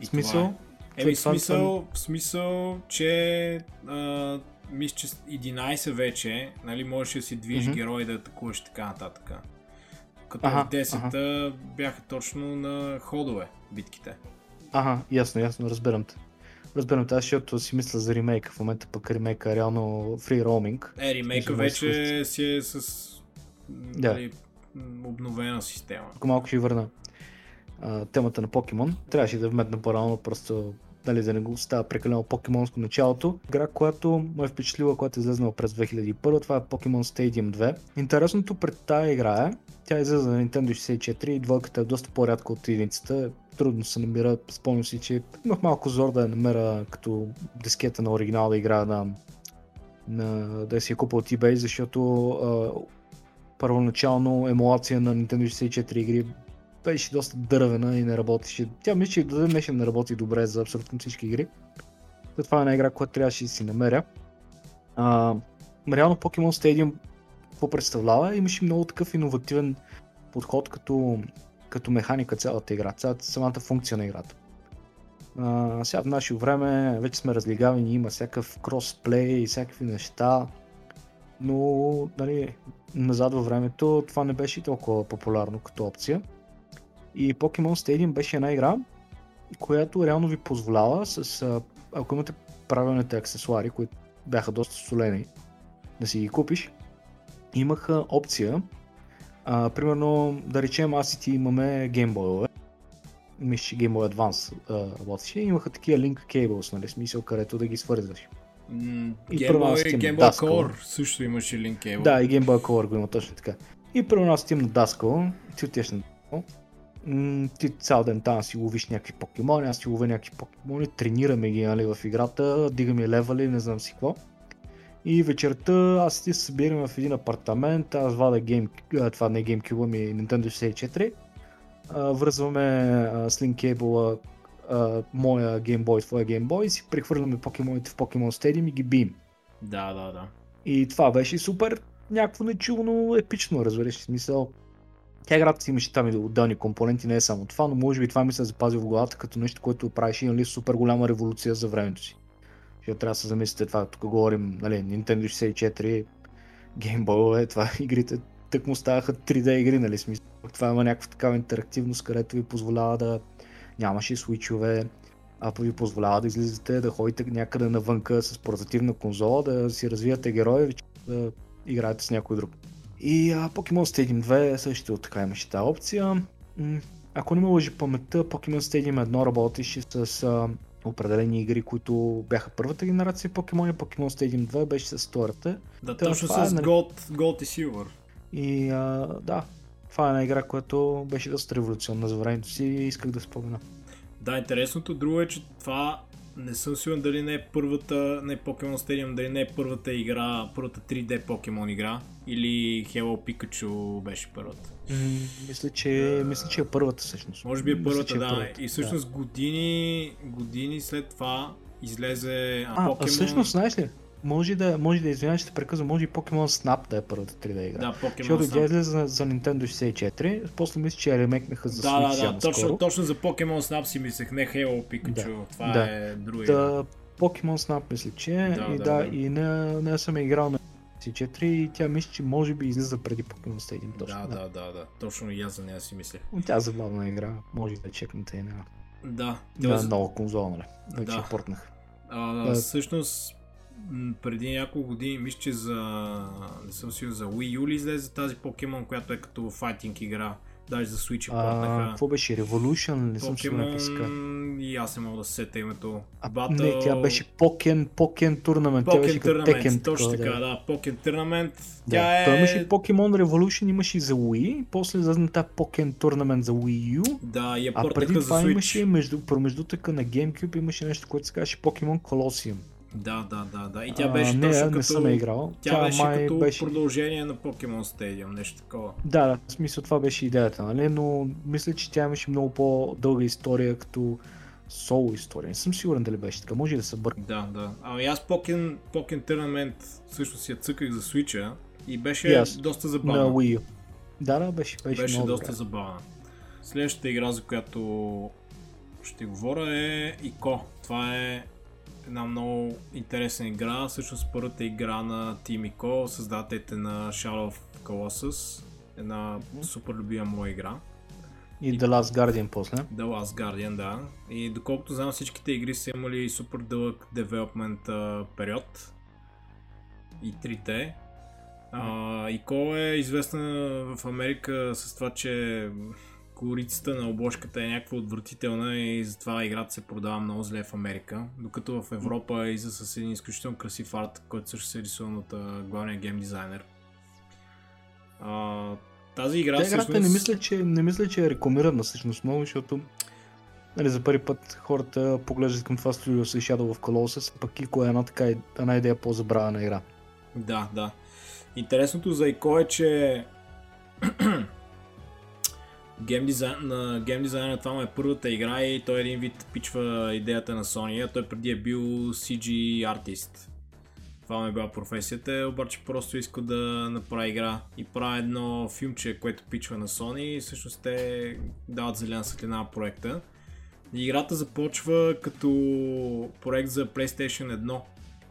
И Смисъл? е. Еми, смисъл, в смисъл, че а, мисля, че с 11 вече, нали, можеш да си движиш Мгм. герой да атакуваш и така нататък. Като Аха, в 10-та бяха точно на ходове битките. Ага, ясно, ясно, разбирам те. Разбирам те, аз защото си мисля за ремейка, в момента пък ремейка е реално фри роуминг. Е, ремейка вече си е с Да. м, обновена система. Ако малко ще върна а, темата на покемон, трябваше да вметна по-рано, просто дали да не го става прекалено покемонско началото. Игра, която ме е впечатлила, която е излезнала през 2001, това е Pokemon Stadium 2. Интересното пред тази игра е, тя излезе на Nintendo 64 и двойката е доста по-рядко от единицата. Трудно се намира, спомням си, че имах малко зор да я намеря като дискета на оригинална игра на, на да си я купа от eBay, защото а, първоначално емулация на Nintendo 64 игри беше доста дървена и не работеше. Тя мисля, че до ден не работи добре за абсолютно всички игри. Затова е една игра, която трябваше да си намеря. А, реално Pokemon Stadium какво представлява? Имаше много такъв иновативен подход като, като механика цялата игра, цялата самата функция на играта. А, сега в наше време вече сме разлигавани, има всякакъв кросплей и всякакви неща, но нали, назад във времето това не беше толкова популярно като опция. И Pokemon Stadium беше една игра, която реално ви позволява с, ако имате правилните аксесуари, които бяха доста солени, да си ги купиш, имаха опция, а, примерно да речем аз и ти имаме геймбойове, мисля, че Game Boy Advance работеше, имаха такива link cables, нали, смисъл, където да ги свързваш. М, И Game Boy, Game Boy Daskal. Color също имаше линк кейбъл. Да, и Game Boy Color го има точно така. И първо аз на Daskal, ти отиваш на Daskal, ти цял ден там си ловиш някакви покемони, аз си ловя някакви покемони, тренираме ги нали, в играта, дигаме левели, не знам си какво. И вечерта аз ти се събираме в един апартамент, аз вада гейм, това не е GameCube, ами Nintendo 64. А, връзваме линк кейбъла а, моя Game Boy, твоя Game Boy и си прехвърляме покемоните в Pokemon Stadium и ги бием. Да, да, да. И това беше супер, някакво нечувано епично, разбираш, в смисъл. Тя играта си имаше там и отделни компоненти, не е само това, но може би това ми се запази в главата като нещо, което правеше нали, супер голяма революция за времето си. Защото трябва да се замислите това, тук говорим, нали, Nintendo 64, Game Boy, е, това игрите тък му ставаха 3D игри, нали, смисъл. Това има някаква такава интерактивност, където ви позволява да нямаше свичове, а ви позволява да излизате, да ходите някъде навънка с портативна конзола, да си развивате герои, да играете с някой друг. И а, Pokemon Stadium 2 също така имаше тази опция. Ако не ме лъжи паметта, Pokemon Stadium 1 работеше с а, определени игри, които бяха първата генерация Pokemon и Pokemon Stadium 2 беше с втората. Да, Та, точно това е, с нали- Gold, Gold и Silver. И а, да, това е една игра, която беше доста революционна за времето си и исках да спомена. Да, интересното друго е, че това не съм сигурен дали не е първата, не е Pokemon Stadium, дали не е първата игра, първата 3D Pokemon игра или Hello Pikachu беше първата. Мисля, че, мисля, че е първата всъщност. Може би е Мисля, първата, че да. първата, И всъщност години, години след това излезе а, А, Pokemon... а всъщност, знаеш ли, може да, може да извинявай, че те прекъсвам, може и Pokemon Snap да е първата 3D игра. Да, Pokemon Защото тя излезе за, за Nintendo 64, после мисля, че я ремекнаха за Да, Switch да, да, точно, точно за Pokemon Snap си мислех, не Hello Pikachu, Да, това да. е друга. Та, Pokemon Snap мисля, че е, Да, и да, да, да. и не, не съм играл на 64 и тя мисля, че може би излиза преди Pokemon Stadium. Точно, Да, да, да, да, точно и аз за нея си мислех. Тя е забавна игра, може да чекнете и на, Да, на тоест- нова конзола, нали? Вече Да. портнах. А, А, всъщност, м, преди няколко години, мисля, че за... Не съм сигурен, за Wii U ли излезе тази покемон, която е като файтинг игра. Даже за Switch я А, портнаха. какво беше? Revolution? Не съм сигурен. И аз не мога да се сета името. А, Battle... Не, тя беше Pokken, Pokken Tournament. Тя беше Pokken като Tekken. Tournament, точно така, да. Pokken Tournament. Да. Тя е... Той имаше Pokemon Revolution, имаше и за Wii, после излезе тази Pokken Tournament за Wii U, Да, я а преди за това Switch. имаше между, промеждутъка на GameCube имаше нещо, което се казваше Pokemon Colosseum. Да, да, да, да. И тя А, беше не, точно не като... съм я играл. Тя, Тя беше май като беше- продължение на Pokemon Stadium, нещо такова. Да, да, в смисъл това беше идеята, нали? но мисля, че тя имаше много по-дълга история като соло история. Не съм сигурен дали беше така, може и да се бърка. Да, да. Ами аз Pokken, Pokken Tournament всъщност я цъках за Switch и беше аз. доста На забавна. Wii U. Да, да, беше, беше, беше много доста добра. забавна. Следващата игра, за която ще говоря е ИКО. Това е една много интересна игра. Всъщност първата игра на ICO, създателите на Shadow of Colossus. Една супер любима моя игра. И The Last Guardian после. The Last Guardian, да. И доколкото знам всичките игри са имали супер дълъг девелопмент период. И трите. Uh, Ико е известна в Америка с това, че колорицата на обложката е някаква отвратителна и затова играта се продава много зле в Америка. Докато в Европа е иза с един изключително красив арт, който също се рисува от главния гейм дизайнер. Uh, тази игра Та играта всъщност... не, мисля, че, не мисля, че е рекламирана всъщност много, защото нали, за първи път хората поглеждат към това студио с Shadow of Colossus, пък Ико е една, така, една идея по-забравена игра. Да, да. Интересното за Ико е, че гейм дизайн, на това му е първата игра и той един вид пичва идеята на Sony, а той преди е бил CG артист. Това ми е била професията, обаче просто иска да направи игра и прави едно филмче, което пичва на Sony и всъщност те дават зелена светлина на проекта. Играта започва като проект за PlayStation 1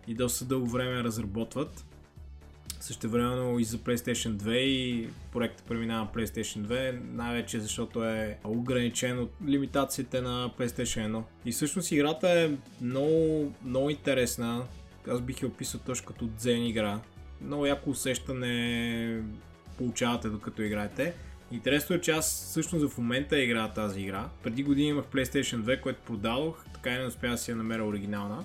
и доста дълго време разработват. Също времено и за PlayStation 2 и проектът преминава на PlayStation 2, най-вече защото е ограничен от лимитациите на PlayStation 1. И всъщност играта е много, много интересна, аз бих я описал точно като дзен игра. Много яко усещане получавате докато играете. Интересно е, че аз всъщност в момента играя тази игра. Преди години имах PlayStation 2, което продадох, така и не успях да си я намеря оригинална.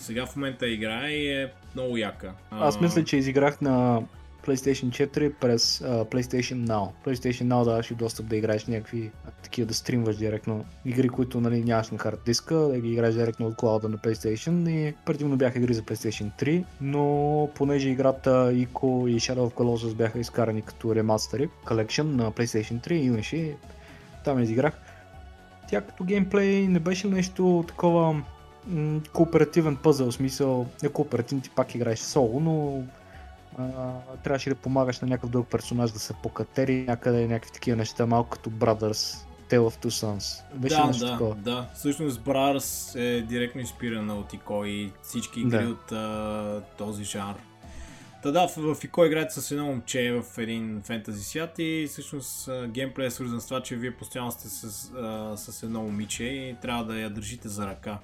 Сега в момента играя и е много яка. Аз мисля, че изиграх на PlayStation 4 през uh, PlayStation Now. PlayStation Now даваш и достъп да играеш някакви такива да стримваш директно игри, които нали, нямаш на хард диска, да ги играеш директно от клауда на PlayStation и предимно бяха игри за PlayStation 3, но понеже играта Ico и Shadow of Colossus бяха изкарани като ремастери, Collection на PlayStation 3 имаше там изиграх. Тя като геймплей не беше нещо такова м- кооперативен пъзъл, смисъл, не кооперативен, ти пак играеш соло, но а, трябваше да помагаш на някакъв друг персонаж да се покатери някъде някакви такива неща, малко като Brothers, Tale of Two Sons. Беше да, нещо да, такова. да. Всъщност Brothers е директно инспирана от Ико и всички игри Да. от а, този жанр. Та да, в, в Ико играете с едно момче в един фентази свят и всъщност геймплей е свързан с това, че вие постоянно сте с, а, с едно момиче и трябва да я държите за ръка.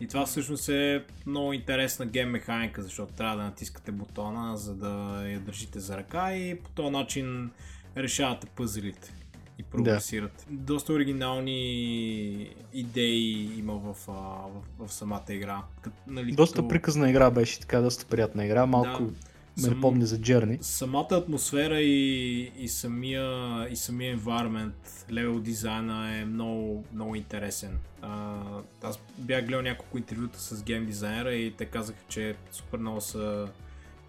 И това всъщност е много интересна гейм механика, защото трябва да натискате бутона, за да я държите за ръка и по този начин решавате пъзелите и прогресирате. Доста оригинални идеи има в, а, в, в самата игра. Като, нали, Доста като... приказна игра беше, така доста приятна игра, малко Да. Ме Сам- напомня за Journey. Самата атмосфера и, и, самия, и самия environment, левел дизайна е много, много интересен. А, аз бях гледал няколко интервюта с гейм дизайнера и те казаха, че супер много са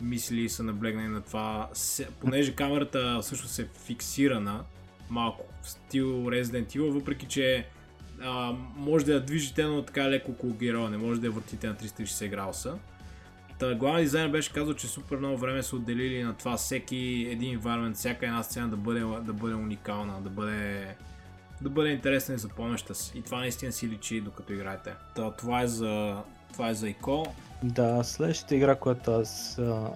мисли и са наблегнали на това. Се, понеже камерата всъщност е фиксирана малко в стил Resident Evil, въпреки че а, може да я движите, но така леко около героя, не може да я въртите на 360 градуса. Та, главният дизайнер беше казал, че супер много време са отделили на това всеки един environment, всяка една сцена да бъде, да бъде уникална, да бъде, да бъде интересна и запомняща се. И това наистина си личи докато играете. Та, това е за, това е за ИКО. Да, следващата игра, която аз а,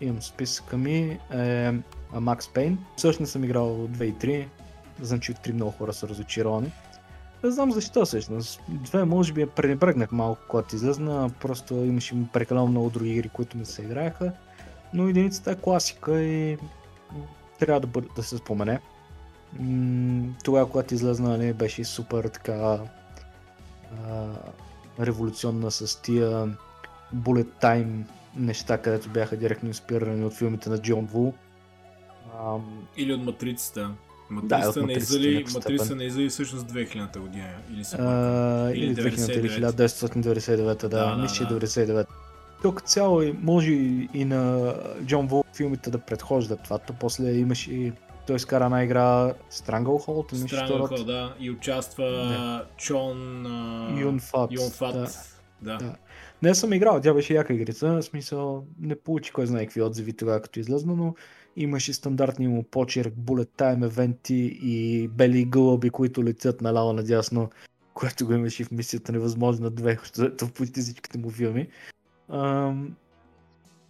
имам списъка ми е Max Payne. Също не съм играл от 2 и 3. Знам, от 3 много хора са разочаровани. Не знам защо всъщност. Две може би я пренебрегнах малко, когато излезна. Просто имаше прекалено много други игри, които ми се играеха. Но единицата е класика и трябва да, бъде, да се спомене. Тогава, когато излезна, нали, беше супер така а, революционна с тия bullet time неща, където бяха директно инспирирани от филмите на Джон Вул. Или от Матрицата. Да, Матрицата Матрицата излили, някаква Матрицата степен. не излили всъщност 2000 година. Или се а, Или или 2000 или 99. 1999, да, Да, да, мисля, е да. 99. Тук цяло може и на Джон Вул филмите да предхождат това. То после имаше и той изкара една игра Stranglehold, втората. да. И участва Да. Чон... а, Юн Фат. Юн Фат. Да. Да. Да. Не съм играл, тя беше яка игрица, в смисъл не получи кой знае какви отзиви тогава като излезна, но имаше стандартния му почерк, bullet time евенти и бели гълъби, които летят наляво надясно. което го имаше в мисията невъзможно две, в почти всичките му филми. Ам,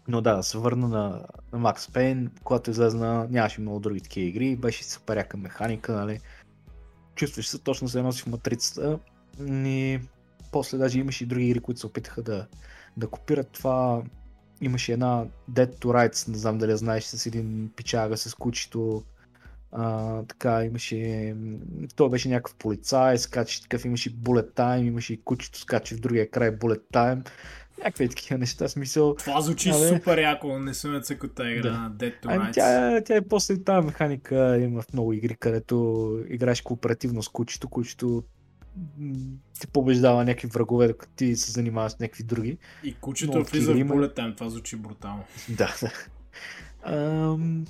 но да, се върна на, на Макс Пейн, когато излезна, нямаше много други такива игри, беше супер механика, нали. Чувстваш се точно се носи в матрицата и после даже имаше и други игри, които се опитаха да, да копират това. Имаше една Dead to Rights, не знам дали знаеш, с един пичага с кучето. А, така, имаше... То беше някакъв полицай, скача такъв, имаше Bullet Time, имаше и кучето скача в другия край Bullet Time. Някакви такива неща, смисъл. Това звучи Абе... супер яко, не съм цъкота игра да. на Dead to Rights. Тя, тя е после тази механика, има в много игри, където играеш кооперативно с кучето, кучето ти побеждава някакви врагове, докато ти се занимаваш с някакви други. И кучето влиза в Bullet Time, това звучи брутално. Да, да. Ам,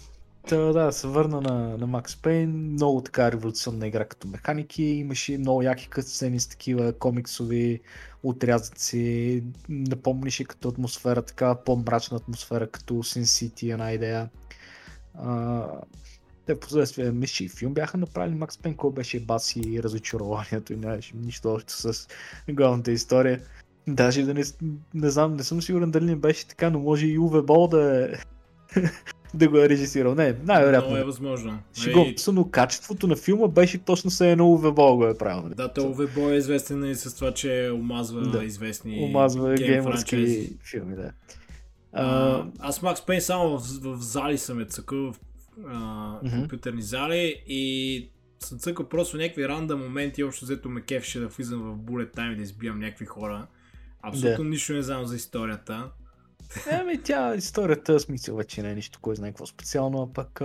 Та, да, се върна на, на Max Payne, много така революционна игра като механики, имаше много яки късцени с такива комиксови отрязъци, напомнише като атмосфера, така по-мрачна атмосфера като Sin City, една идея. А, те последствие мисля, и филм бяха направили Макс Пен, кой беше баси и разочарованието и нямаше нищо общо с главната история. Даже да не, не знам, не съм сигурен дали не беше така, но може и Уве Бол да е да го е режисирал. Не, най-вероятно. Много е възможно. Шегото, но качеството на филма беше точно се едно Уве Бол го е правил. Да, то Уве Бол е известен и с това, че омазва да. известни омазва геймърски филми, да. А, аз Макс Пейн само в, в зали съм е цъкъл, в компютърни зали и съм цъкал просто някакви рандъм моменти, общо взето ме кефше да влизам в Bullet Time и да избивам някакви хора. Абсолютно да. нищо не знам за историята. Еми, тя историята, смисъл вече не е нищо, кой знае какво специално, а пък...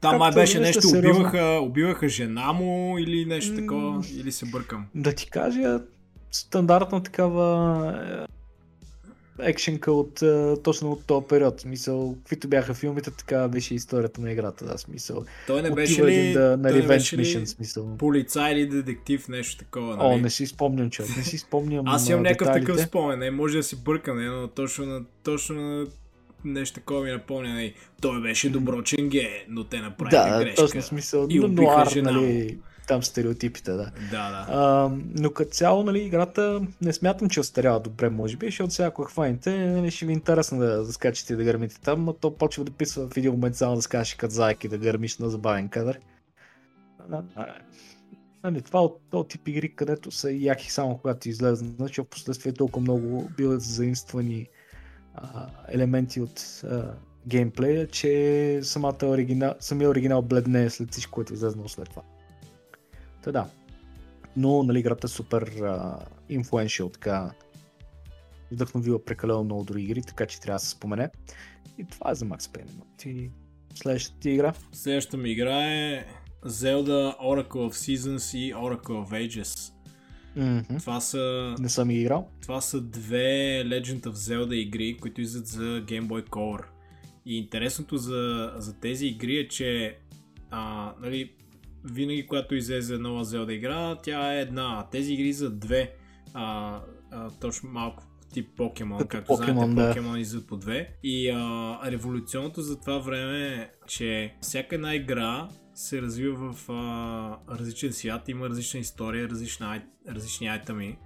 Там май беше нещо, убиваха, убиваха жена му или нещо такова, или се бъркам. Да ти кажа, стандартна такава екшенка от, точно от този период. Смисъл, каквито бяха филмите, така беше историята на играта, да, смисъл. Той не беше ли, да, на Revenge беше Mission, смисъл. полицай или детектив, нещо такова, нали? О, не си спомням, че не си спомням Аз имам някакъв такъв спомен, не може да си бъркам, не, но точно на, точно на нещо такова ми напомня, нали? Той беше доброчен ге, но те направиха да, грешка. Да, точно смисъл, и но нуар, нали, там стереотипите, да. Да, да. А, но като цяло, нали, играта не смятам, че остарява добре, може би, защото сега ако хваните, нали, ще ви е интересно да, да скачате и да гърмите там, но то почва да писва в един момент само да скачаш като зайки да гърмиш на забавен кадър. Нали, това от този тип игри, където са яки само когато излезнат, значи в последствие толкова много биват заимствани а, елементи от а, геймплея, че самата оригинал, самия оригинал бледне след всичко, което е излезнало след това. Та да. Но нали, играта е супер uh, така вдъхновила прекалено много други игри, така че трябва да се спомене. И това е за Max Payne. Ти следващата ти игра? Следващата ми игра е Zelda Oracle of Seasons и Oracle of Ages. Mm-hmm. Това са... Не съм играл. Това са две Legend of Zelda игри, които излизат за Game Boy Color. И интересното за, за тези игри е, че а, нали, винаги когато излезе нова Zelda игра, тя е една. Тези игри за две. А, а, точно малко тип покемон, Като както Pokemon, знаете, покемон да. излизат по две. И а, революционното за това време е, че всяка една игра се развива в а, различен свят, има различна история, различна, различни айтами.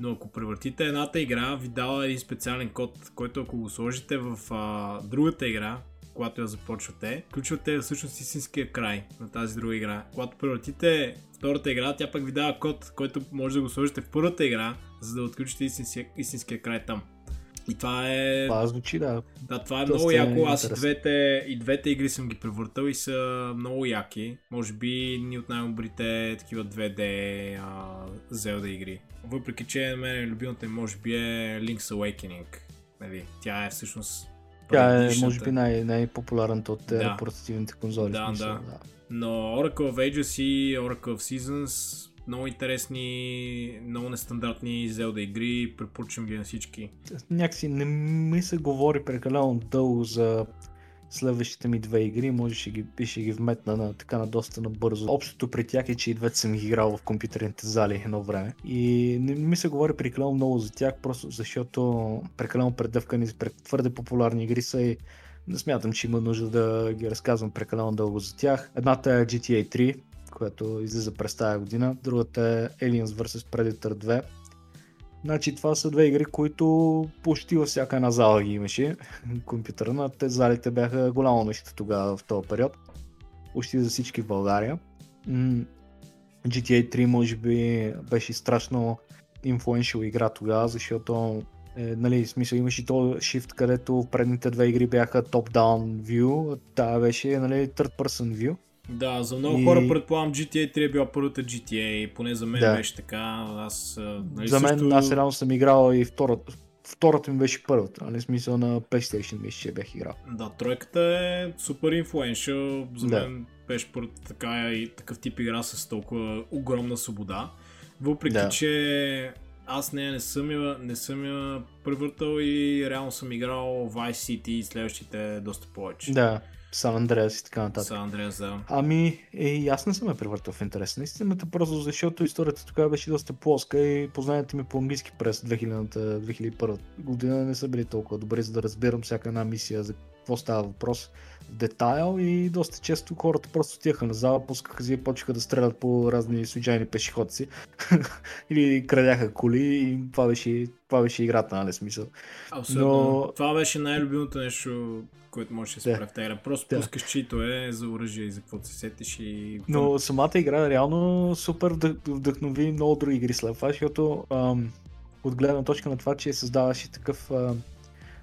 Но ако превъртите едната игра, ви дава един специален код, който ако го сложите в а, другата игра, когато я започвате, включвате всъщност истинския край на тази друга игра. Когато превратите втората игра, тя пък ви дава код, който може да го сложите в първата игра, за да отключите истинския, истинския край там. И това е... Това звучи, да. Да, това е Доста много яко. Аз и двете, и двете игри съм ги превъртал и са много яки. Може би ни от най-добрите такива 2D а, Zelda игри. Въпреки, че мен любимата може би е Link's Awakening. Нали, тя е всъщност тя е, може би, най- най-популярната от да. портативните конзоли. Да, смисъл, да. да. Но Oracle of Ages и Oracle of Seasons много интересни, много нестандартни Zelda игри, препоръчвам ги на всички. Някакси не ми се говори прекалено дълго за следващите ми две игри, може ще ги, ще ги вметна на, така на доста набързо. Общото при тях е, че и двете съм ги играл в компютърните зали едно време. И не, ми се говори прекалено много за тях, просто защото прекалено предъвкани, твърде популярни игри са и не смятам, че има нужда да ги разказвам прекалено дълго за тях. Едната е GTA 3, която излиза през тази година. Другата е Aliens vs Predator 2. Значи това са две игри, които почти във всяка една зала ги имаше. Компютъра на те залите бяха голямо нещо тогава в този период. Почти за всички в България. GTA 3 може би беше страшно influential игра тогава, защото е, нали, смисъл имаше то shift, където предните две игри бяха top-down view, тази беше нали, third-person view. Да, за много и... хора предполагам GTA 3 е била първата GTA, поне за мен да. беше така. Аз, нали, за мен също... аз реално съм играл и втората, втората ми беше първата, нали, смисъл на PlayStation мисля, че бях играл. Да, тройката е супер influential, за да. мен беше първата така и такъв тип игра с толкова огромна свобода. Въпреки, да. че аз нея не съм я, не съм я превъртал и реално съм играл Vice City и следващите доста повече. Да, Сан Андреас и така нататък. Сан Андреас, да. Ами, е, аз не съм я превъртал в интерес на истината, просто защото историята тогава беше доста плоска и познанията ми по английски през 2000-2001 година не са били толкова добри, за да разбирам всяка една мисия за какво става въпрос детайл и доста често хората просто отиваха на зала, пускаха си и почнаха да стрелят по разни случайни пешеходци или крадяха коли и това беше, това беше играта, нали смисъл. Абсолютно. Но... Това беше най-любимото нещо, което можеш да се да. в тази Просто да. пускаш чито е за оръжие и за какво се сетиш и... Но самата игра реално супер вдъхнови много други игри след това, защото ам, от гледна точка на това, че създаваше такъв ам,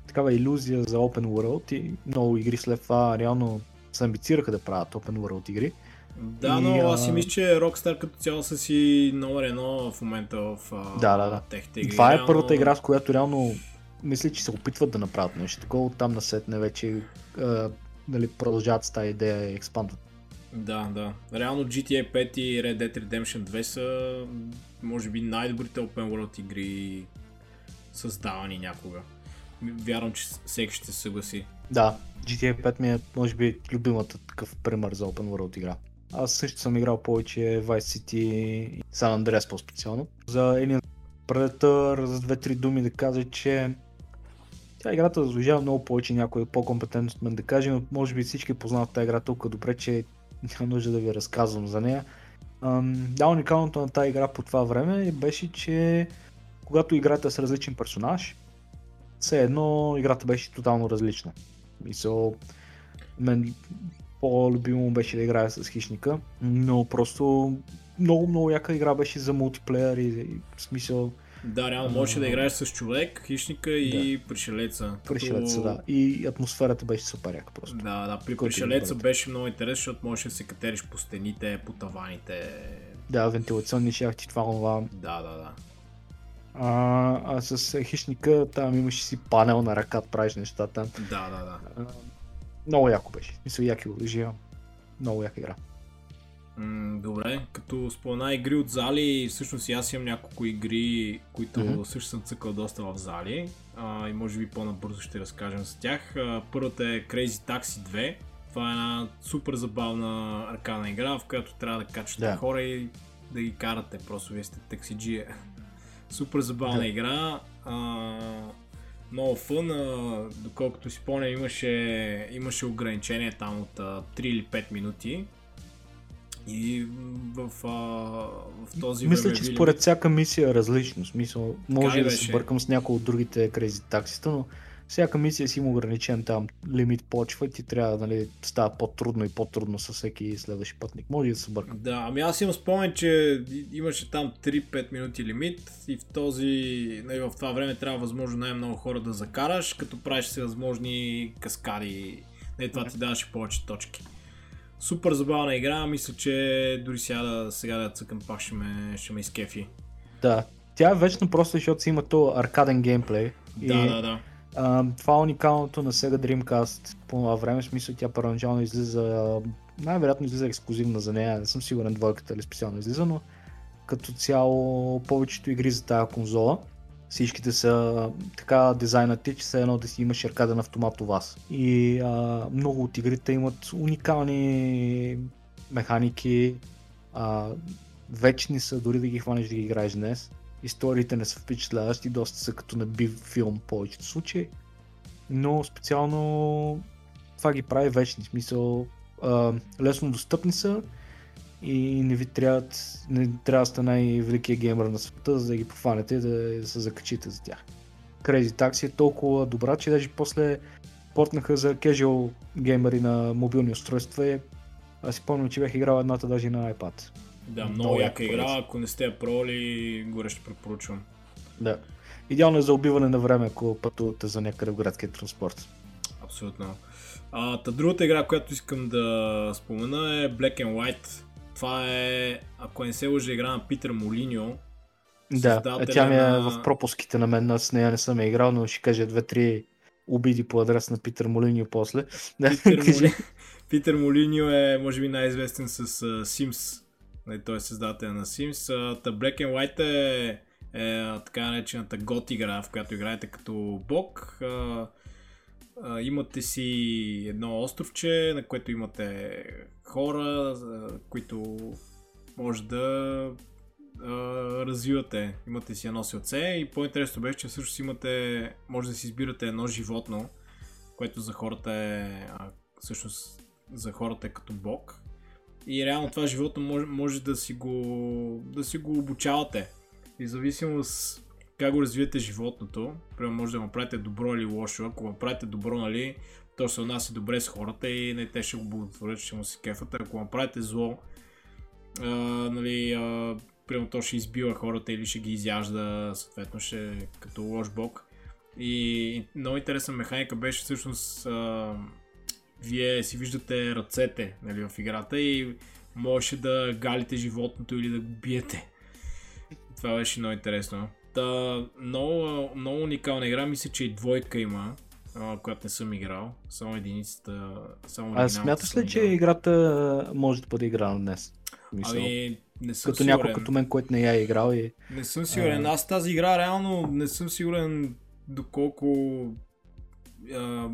такава иллюзия за Open World и много игри след това реално се амбицираха да правят Open World игри. Да, и, но аз си мисля, че Rockstar като цяло са си номер едно в момента в да, да, да. техните игри. Това е реално... първата игра, с която реално мисля, че се опитват да направят нещо такова, там на сетне вече а, нали, продължават с тази идея и експандват. Да, да. Реално GTA 5 и Red Dead Redemption 2 са може би най-добрите Open World игри създавани някога вярвам, че всеки ще се съгласи. Да, GTA 5 ми е, може би, любимата такъв пример за Open World игра. Аз също съм играл повече Vice City и San Andreas по-специално. За Alien Predator, за две-три думи да кажа, че тя играта заслужава много повече някой е по-компетентен от мен да каже, но може би всички познават тази игра толкова добре, че няма нужда да ви разказвам за нея. да, уникалното на тази игра по това време беше, че когато играта е с различен персонаж, все едно играта беше тотално различна. Мисъл, мен по-любимо беше да играя с хищника, но просто много, много яка игра беше за мултиплеер и, и в смисъл... Да, реално можеше да играеш с човек, хищника и да. пришелеца. Пришелеца, като... да. И атмосферата беше супер яка просто. Да, да, при пришелеца беше много интересно, защото можеше да се катериш по стените, по таваните. Да, вентилационни шахти, това, това. Да, да, да. А, а с хищника там имаше си панел на ръка, правиш нещата. Да, да, да. А, много яко беше. Мисля, яки оръжия. Много яка игра. М, добре, като спомена игри от зали, всъщност аз имам няколко игри, които mm-hmm. също съм цъкал доста в зали а, и може би по-набързо ще разкажем за тях. А, първата е Crazy Taxi 2. Това е една супер забавна аркадна игра, в която трябва да качвате yeah. хора и да ги карате. Просто вие сте таксиджия. Супер забавна да. игра. А, много фън, а, доколкото си спомням имаше, имаше ограничение там от а, 3 или 5 минути. И в, а, в този Мисля, че според всяка мисия е различно. Смисъл, може да се бъркам с някои от другите крези таксита, но всяка мисия си има ограничен там лимит почва и ти трябва нали, става по-трудно и по-трудно с всеки следващ пътник. Може да се бърка. Да, ами аз имам спомен, че имаше там 3-5 минути лимит и в този, нали, в това време трябва възможно най-много хора да закараш, като правиш се възможни каскади. Не, това ти даваше повече точки. Супер забавна игра, мисля, че дори сега да, сега да цъкам пак ще ме, ще ме изкефи. Да, тя е вечно просто, защото си има то аркаден геймплей. Да, и... да, да а, това е уникалното на Sega Dreamcast по това време, в смисъл тя първоначално излиза, най-вероятно излиза ексклюзивна за нея, не съм сигурен двойката ли специално излиза, но като цяло повечето игри за тази конзола, всичките са така дизайнати, че все едно да си имаш аркаден автомат у вас. И а, много от игрите имат уникални механики, а, вечни са, дори да ги хванеш да ги играеш днес. Историите не са впечатляващи, доста са като на бив филм в повечето случаи, но специално това ги прави вечни, смисъл а, лесно достъпни са и не ви трябва, не трябва да сте най-великият геймър на света, за да ги пофанете и да, се закачите за тях. Crazy Taxi е толкова добра, че даже после портнаха за casual геймери на мобилни устройства и аз си помня, че бях играл едната даже на iPad. Да, много яка игра, ако не сте я проли, горе ще препоръчвам. Да. Идеално е за убиване на време, ако пътувате за някъде в градския транспорт. Абсолютно. А, та другата игра, която искам да спомена е Black and White. Това е, ако не се лъжа, игра на Питър Молиньо. Да, тя ми е на... в пропуските на мен, аз нея не съм я играл, но ще кажа две-три обиди по адрес на Питър Молиньо после. Питър, Моли... Питър Молиньо е, може би, най-известен с uh, Sims. Той е създател на Sims. Uh, Black and White е, е така наречената гот игра, в която играете като бог. Uh, имате си едно островче, на което имате хора, които може да развивате. Имате си едно селце и по-интересно беше, че всъщност имате, може да си избирате едно животно, което за хората е, всъщност за хората е като бог. И реално това животно може, може да, си го, да си го обучавате. И зависимост как го развиете животното, примерно може да го правите добро или лошо. Ако го правите добро, нали, то се отнася добре с хората и не, те ще го благотворят, ще му се кефат. Ако го правите зло, а, нали, а, примерно то ще избива хората или ще ги изяжда, съответно ще като лош бог. И много интересна механика беше всъщност а, вие си виждате ръцете нали, в играта и можеше да галите животното или да го биете. Това беше много интересно. Та, много, много уникална игра, мисля, че и двойка има, а, която не съм играл. Само единицата. Само а смяташ ли, че играта може да бъде играна днес? Мисъл. Ами, не съм като някой като мен, който не я е играл и... Не съм сигурен. Аз тази игра реално не съм сигурен доколко... А,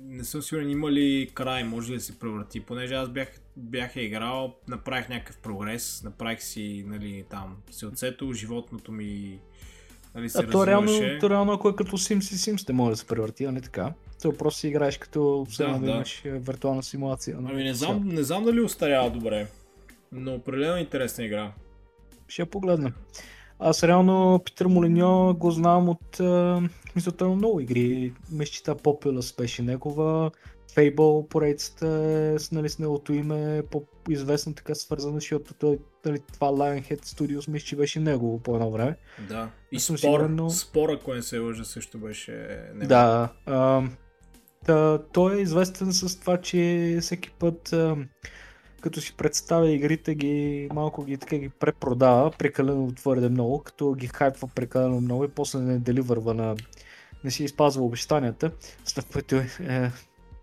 не съм сигурен има ли край, може ли да се преврати. Понеже аз бях, бях я играл, направих някакъв прогрес, направих си нали, там селцето, животното ми нали, а то реално, то реално, ако е като Sims и Sims, не може да се превърти, а не така. То просто си играеш като да, да, да имаш виртуална симулация. Ами не знам, не знам дали остарява добре. Но определено интересна игра. Ще я погледна. Аз реално Питър Молиньо го знам от мисълта на много игри. Мисля, Populous беше негова. Fable поредицата е с, нали, с неговото име по-известно така свързано, защото той, нали, това Lionhead Studios мисля, че беше негово по едно време. Да. И спор, сигурен, но... спор, ако не се лъжа, също беше негово. Да. А, да, той е известен с това, че всеки път а, като си представя игрите ги малко ги така ги препродава прекалено твърде много, като ги хайпва прекалено много и после не деливърва на не си изпазва обещанията, след което е, е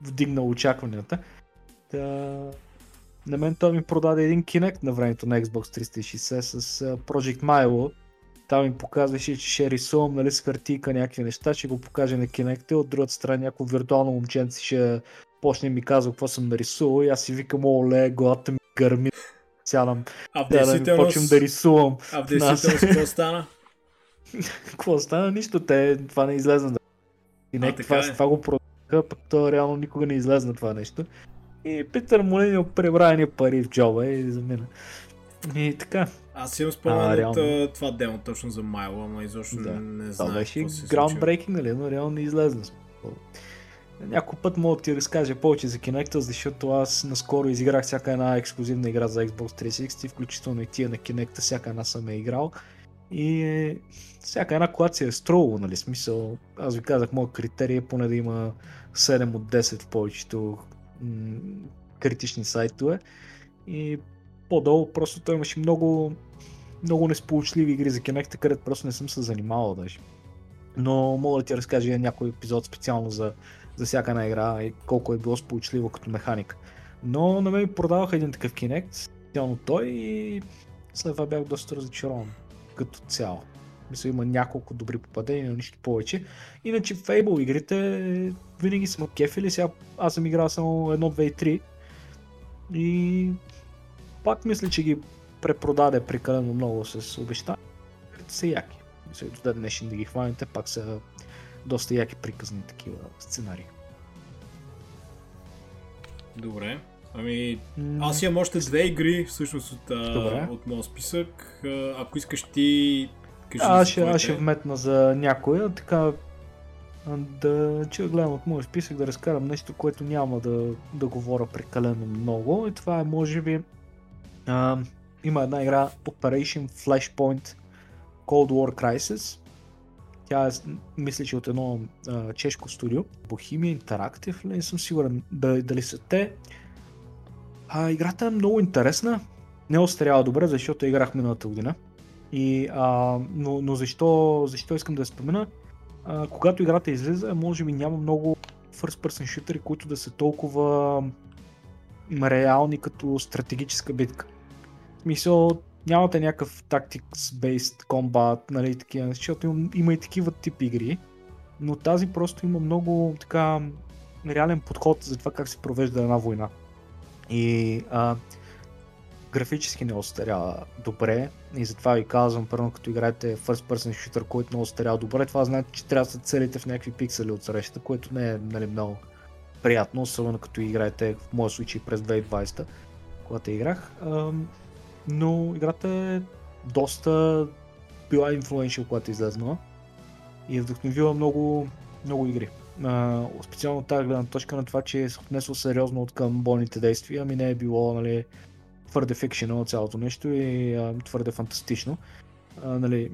вдигнал очакванията. Та, на мен той ми продаде един Kinect на времето на Xbox 360 с Project Milo. Там ми показваше, че ще рисувам нали, с хартийка някакви неща, ще го покаже на Kinect от другата страна някакво виртуално момченце ще почне ми казва какво съм нарисувал и аз си викам, оле, главата ми гърми. Сядам, а в действителност... да, да почвам да рисувам. А в действителност какво стана? какво стана? Нищо, те, това не излезна. Да. И не, това, е. това го продаха, пък то реално никога не излезна това нещо. И Питър Молиньо прибра пари в джоба и замина. И така. Аз имам спомен от това демо точно за Майло, ама изобщо да. не знам. Това беше groundbreaking, нали, но реално не излезна. Някой път мога да ти разкажа повече за Kinect, защото аз наскоро изиграх всяка една ексклюзивна игра за Xbox 360, включително и тия на Kinect, всяка една съм е играл. И всяка една, си е струва, нали, смисъл, аз ви казах, моят критерий е поне да има 7 от 10 в повечето м- критични сайтове. И по-долу просто той имаше много, много несполучливи игри за Kinect, където просто не съм се занимавал даже. Но мога да ти разкажа някой епизод специално за за всяка една игра и колко е било сполучливо като механика. Но на мен продаваха един такъв Kinect, специално той и след това бях доста разочарован като цяло. Мисля, има няколко добри попадения, но нищо повече. Иначе Fable игрите винаги са кефили. Сега аз съм играл само 1, 2 и 3. И пак мисля, че ги препродаде прекалено много с обещания. Са яки. Мисля, до днешен да ги хваните, пак са доста яки приказни такива сценарии. Добре. Ами, аз имам още две игри, всъщност, от, Добре. от моят списък. Ако искаш ти... Кажи Аз ще, аз ще вметна за някоя, така да че да гледам от моя списък, да разкарам нещо, което няма да, да говоря прекалено много. И това е, може би, а, има една игра Operation Flashpoint Cold War Crisis. Тя е, мисля, че от едно а, чешко студио. Bohemia Interactive, не съм сигурен дали, дали са те. А, играта е много интересна. Не остарява добре, защото играх миналата година. И, а, но, но защо, защо искам да я спомена? А, когато играта излиза, може би няма много first person шутери, които да са толкова реални като стратегическа битка. В смисъл, нямате някакъв tactics-based combat, нали, такива, защото има, има и такива тип игри, но тази просто има много така реален подход за това как се провежда една война. И а, графически не остарява добре и затова ви казвам, първо като играете first person shooter, който не остарява добре, това значи, че трябва да се целите в някакви пиксели от среща, което не е нали, много приятно, особено като играете в моя случай през 2020, когато играх. Ам, но играта е доста била influential, когато излезнала и е вдъхновила много, много игри. Специално тази гледна точка на това, че е се отнесло сериозно от към бойните действия, ами не е било нали, твърде фикшено цялото нещо и а, твърде фантастично. А, нали,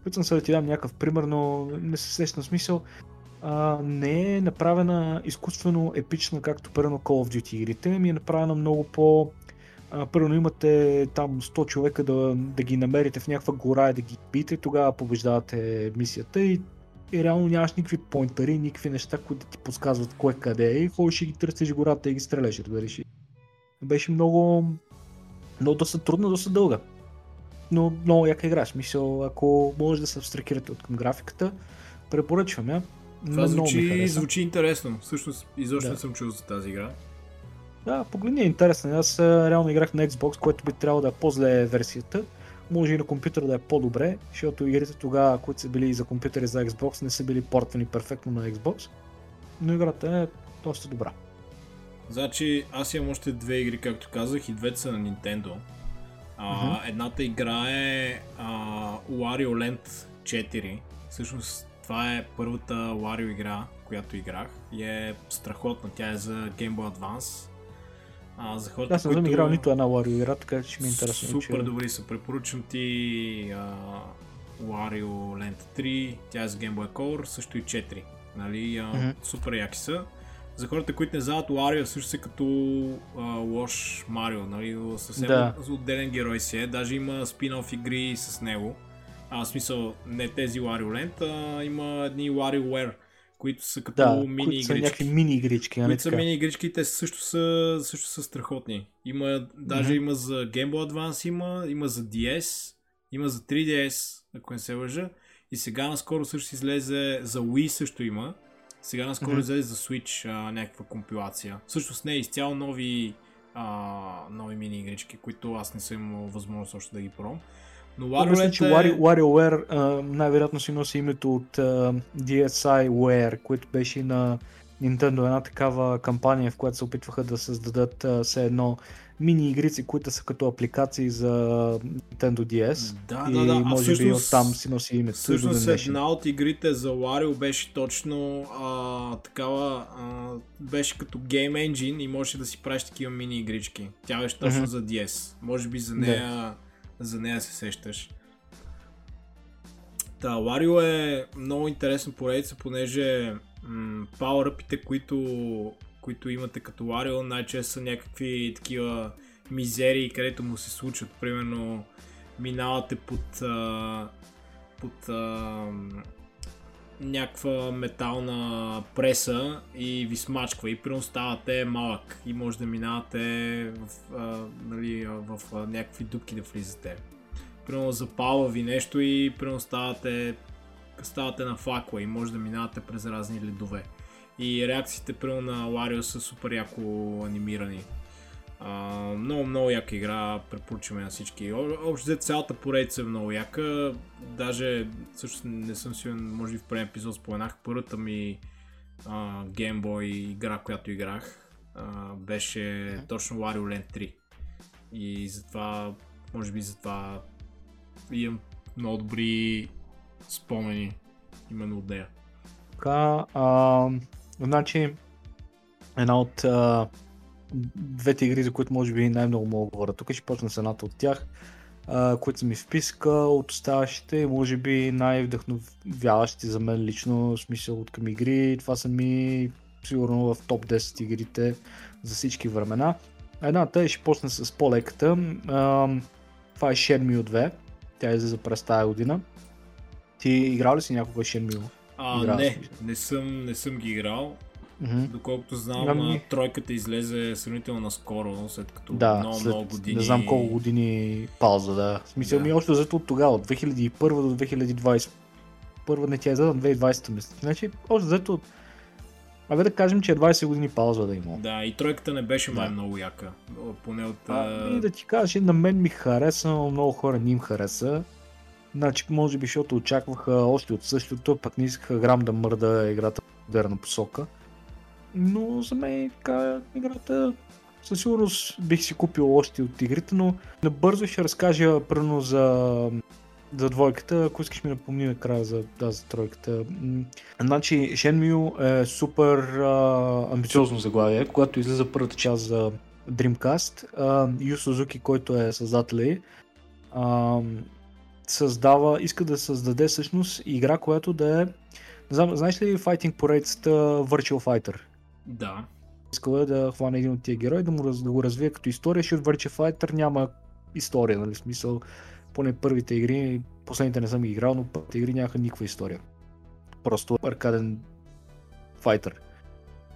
Опитвам се да ти дам някакъв пример, но не се сещам смисъл. А, не е направена изкуствено епично, както първо Call of Duty игрите, ми е направена много по... Първо имате там 100 човека да, да ги намерите в някаква гора и да ги бите, тогава побеждавате мисията и, и реално нямаш никакви поинтери, никакви неща, които ти подсказват кое къде е и ходиш и ги търсиш гората и ги стреляш, разбираш. Беше много, много доста трудна, доста дълга. Но много яка игра. В Смисъл, ако може да се абстракирате от към графиката, препоръчвам я. Това Много звучи, звучи интересно. Всъщност, изобщо Да. не съм чул за тази игра. Да, погледни, е интересно. Аз реално играх на Xbox, което би трябвало да е по-зле версията. Може и на компютъра да е по-добре, защото игрите тогава, които са били за компютъри за Xbox, не са били портвани перфектно на Xbox. Но играта е доста добра. Значи, аз имам още две игри, както казах, и двете са на Nintendo. А, Мгм. Едната игра е а, Wario Land 4. Всъщност, това е първата Wario игра, която играх. И е страхотна. Тя е за Game Boy Advance. А, за хората, Аз не съм които... играл нито една Wario игра, така че ми е интересно. Супер че... добри са. Препоръчвам ти а, Wario Land 3. Тя е за Game Boy Color, също и 4. Нали, а, Мгм. Супер яки са. За хората, които не знаят, Wario също е като а, лош Марио, нали? Съвсем Да. отделен герой си е. Даже има спин-оф игри с него. А, в смисъл, не тези Wario Land, а има едни WarioWare, които са като Да, мини които са игрички. някакви мини игрички, нали Които са мини игрички, те също са, също са страхотни. Има, даже Мгм. има за Game Boy Advance, има, има за DS, има за 3DS, ако не се лъжа. И сега наскоро също излезе, за Wii също има. Сега наскоро Мгм. излезе за Switch а, някаква компилация. Всъщност не, изцяло нови, а, нови мини игрички, които аз не съм имал възможност още да ги пробвам. Но Да, Wario мисля, че е... Wario, WarioWare най-вероятно си носи името от а, DSiWare, което беше на Nintendo една такава кампания, в която се опитваха да създадат а, все едно мини игрици, които са като апликации за Nintendo DS. Да, и да, да. Може би всъщност- оттам си носи името. Всъщност една от игрите за Wario беше точно а, такава, а, беше като Game Engine и можеше да си правиш такива мини игрички. Тя беше точно Мгм. за DS. Може би за нея, за нея се сещаш. Та, Wario е много интересна поредица, понеже м- power-upите, които, които имате като Wario, най-често са някакви такива мизерии, където му се случват. Примерно, минавате под, а, под а, някаква метална преса и ви смачква и примерно ставате малък и може да минавате в, а, нали, в а, някакви дупки да влизате. Примерно запалва ви нещо и примерно ставате, ставате на факла и може да минавате през разни ледове. И реакциите примерно на Wario са супер яко анимирани. А, много, много яка игра, препоръчваме на всички. Общо взето цялата поредица е много яка. Даже, също не съм сигурен, може би в преден епизод споменах първата ми а, Game Boy игра, която играх. а, беше точно Wario Land 3. И затова, може би затова имам много добри спомени именно от нея. Така, а, значи, една от а, двете игри, за които може би най-много мога говоря. Тук ще почна с едната от тях, а, които са ми в списка от оставащите, може би най-вдъхновяващи за мен лично, смисъл от към игри. Това са ми сигурно в топ 10 игрите за всички времена. Едната е, ще почна с по-леката. А, това е Shenmue 2. Тя излезе през тази година. Ти играл ли си някога Shenmue? А, Играл не, не съм, не съм ги играл. Мгм. Доколкото знам, Ами- тройката излезе сравнително наскоро, след като Да, много, след много години. не знам колко години пауза, да. В смисъл Да. ми още зато от тогава, от 2001 до 2020. Първа не тя е за 2020 мисля. Значи, още зато от... Абе да кажем, че е 20 години пауза да има. Да, и тройката не беше май Да. много яка. Поне от... А, и да ти кажа, на мен ми хареса, но много хора не им хареса. Значи, може би, защото очакваха още от същото, пък не искаха грам да мърда играта в модерна посока. Но за мен така, играта със сигурност бих си купил още от игрите, но набързо ще разкажа пръвно за, за двойката, ако искаш ми напомни накрая за, да, за тройката. Значи Shenmue е супер а, амбициозно заглавие, когато излиза първата част за Dreamcast. А, Ю Сузуки, който е създател й, а, създава, иска да създаде всъщност игра, която да е знаеш ли Fighting поредицата Virtual Fighter? Да. Искала е да хване един от тия герои, да, му, да го развие като история, защото в Virtua Fighter няма история, нали? Смисъл, поне първите игри, последните не съм ги играл, но първите игри нямаха никаква история. Просто аркаден файтър.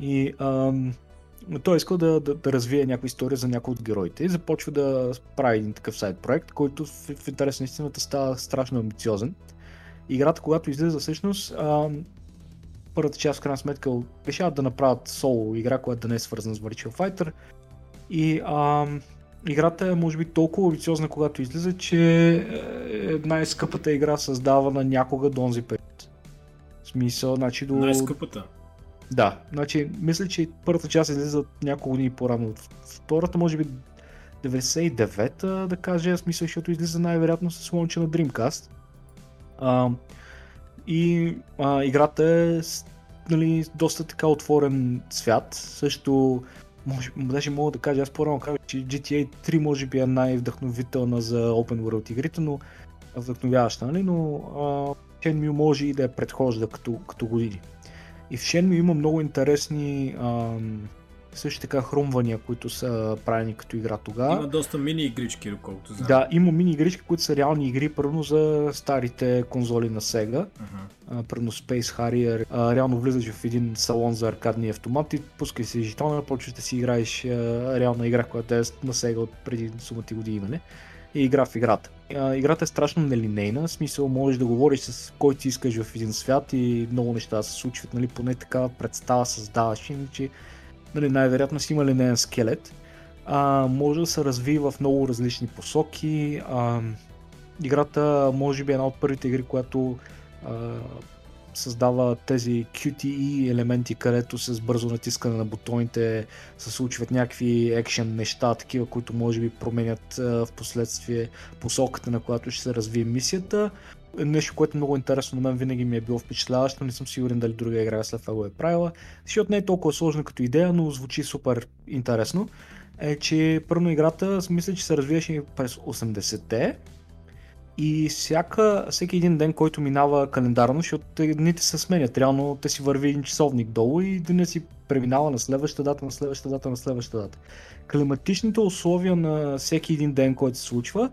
И ам, той искал да, да, да развие някаква история за някой от героите и започва да прави един такъв сайт проект, който в, в интерес на истината става страшно амбициозен. Играта, когато излиза всъщност, ам, първата част в крайна сметка решават да направят соло игра, която да не е свързана с Virtual Fighter. И ам, играта е може би толкова амбициозна, когато излиза, че е най-скъпата игра създавана някога до онзи период. В смисъл, значи до... Най-скъпата. Да, значи мисля, че първата част излиза няколко години по-рано от втората, може би 99-та, да кажа, в смисъл, защото излиза най-вероятно с лонча на Dreamcast. А, и а, играта е нали, доста така отворен свят. Също, може, даже мога да кажа, аз по-рано казах, че GTA 3 може би е най-вдъхновителна за Open World игрите, но вдъхновяваща, нали? но а, Shenmue може и да я предхожда като, като години. И в Shenmue има много интересни ам, също така хрумвания, които са правени като игра тогава. Има доста мини игрички, доколкото знам. Да, има мини игрички, които са реални игри, първо за старите конзоли на Sega. А, Първо Space Harrier. А, реално влизаш в един салон за аркадни автомати, пускай си жетона, почваш да си играеш а, реална игра, която е на Sega от преди сумати години, нали? И игра в играта. А, играта е страшно нелинейна, в смисъл можеш да говориш с който ти искаш в един свят и много неща се случват, нали? Поне такава представа създаваш, иначе нали, най-вероятно си има линейен скелет. А, може да се развива в много различни посоки. А, играта може би е една от първите игри, която а, създава тези QTE елементи, където с бързо натискане на бутоните се случват някакви екшен неща, такива, които може би променят в последствие посоката, на която ще се развие мисията. Нещо, което е много интересно на мен винаги ми е било впечатляващо, не съм сигурен дали друга игра след това го е правила, защото не е толкова сложна като идея, но звучи супер интересно, е, че първо играта мисля, че се развиваше през 80-те и всяка, всеки един ден, който минава календарно, защото те- дните се сменят, реално те си върви един часовник долу и денят си преминава на следваща дата, на следваща дата, на следваща дата. Климатичните условия на всеки един ден, който се случва,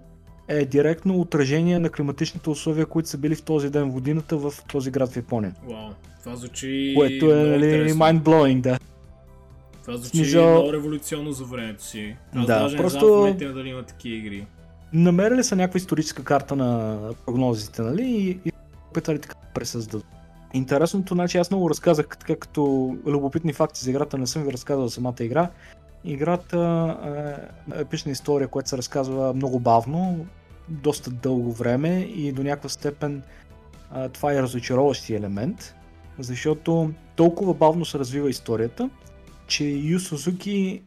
е директно отражение на климатичните условия, които са били в този ден в годината в този град в Япония. Вау. Това звучи Което е нали, mind-blowing, да. Това звучи Смисъл- много революционно за времето си. Аз Да, даже просто- не знам в момента дали има такива игри. Намерили са някаква историческа карта на прогнозите, нали? И, и опитали така да пресъздадат. Интересното, значи аз много разказах така като любопитни факти за играта, не съм ви разказал за самата игра. Играта е епична история, която се разказва много бавно, доста дълго време и до някаква степен а, това е разочароващия елемент, защото толкова бавно се развива историята, че Ю Сузуки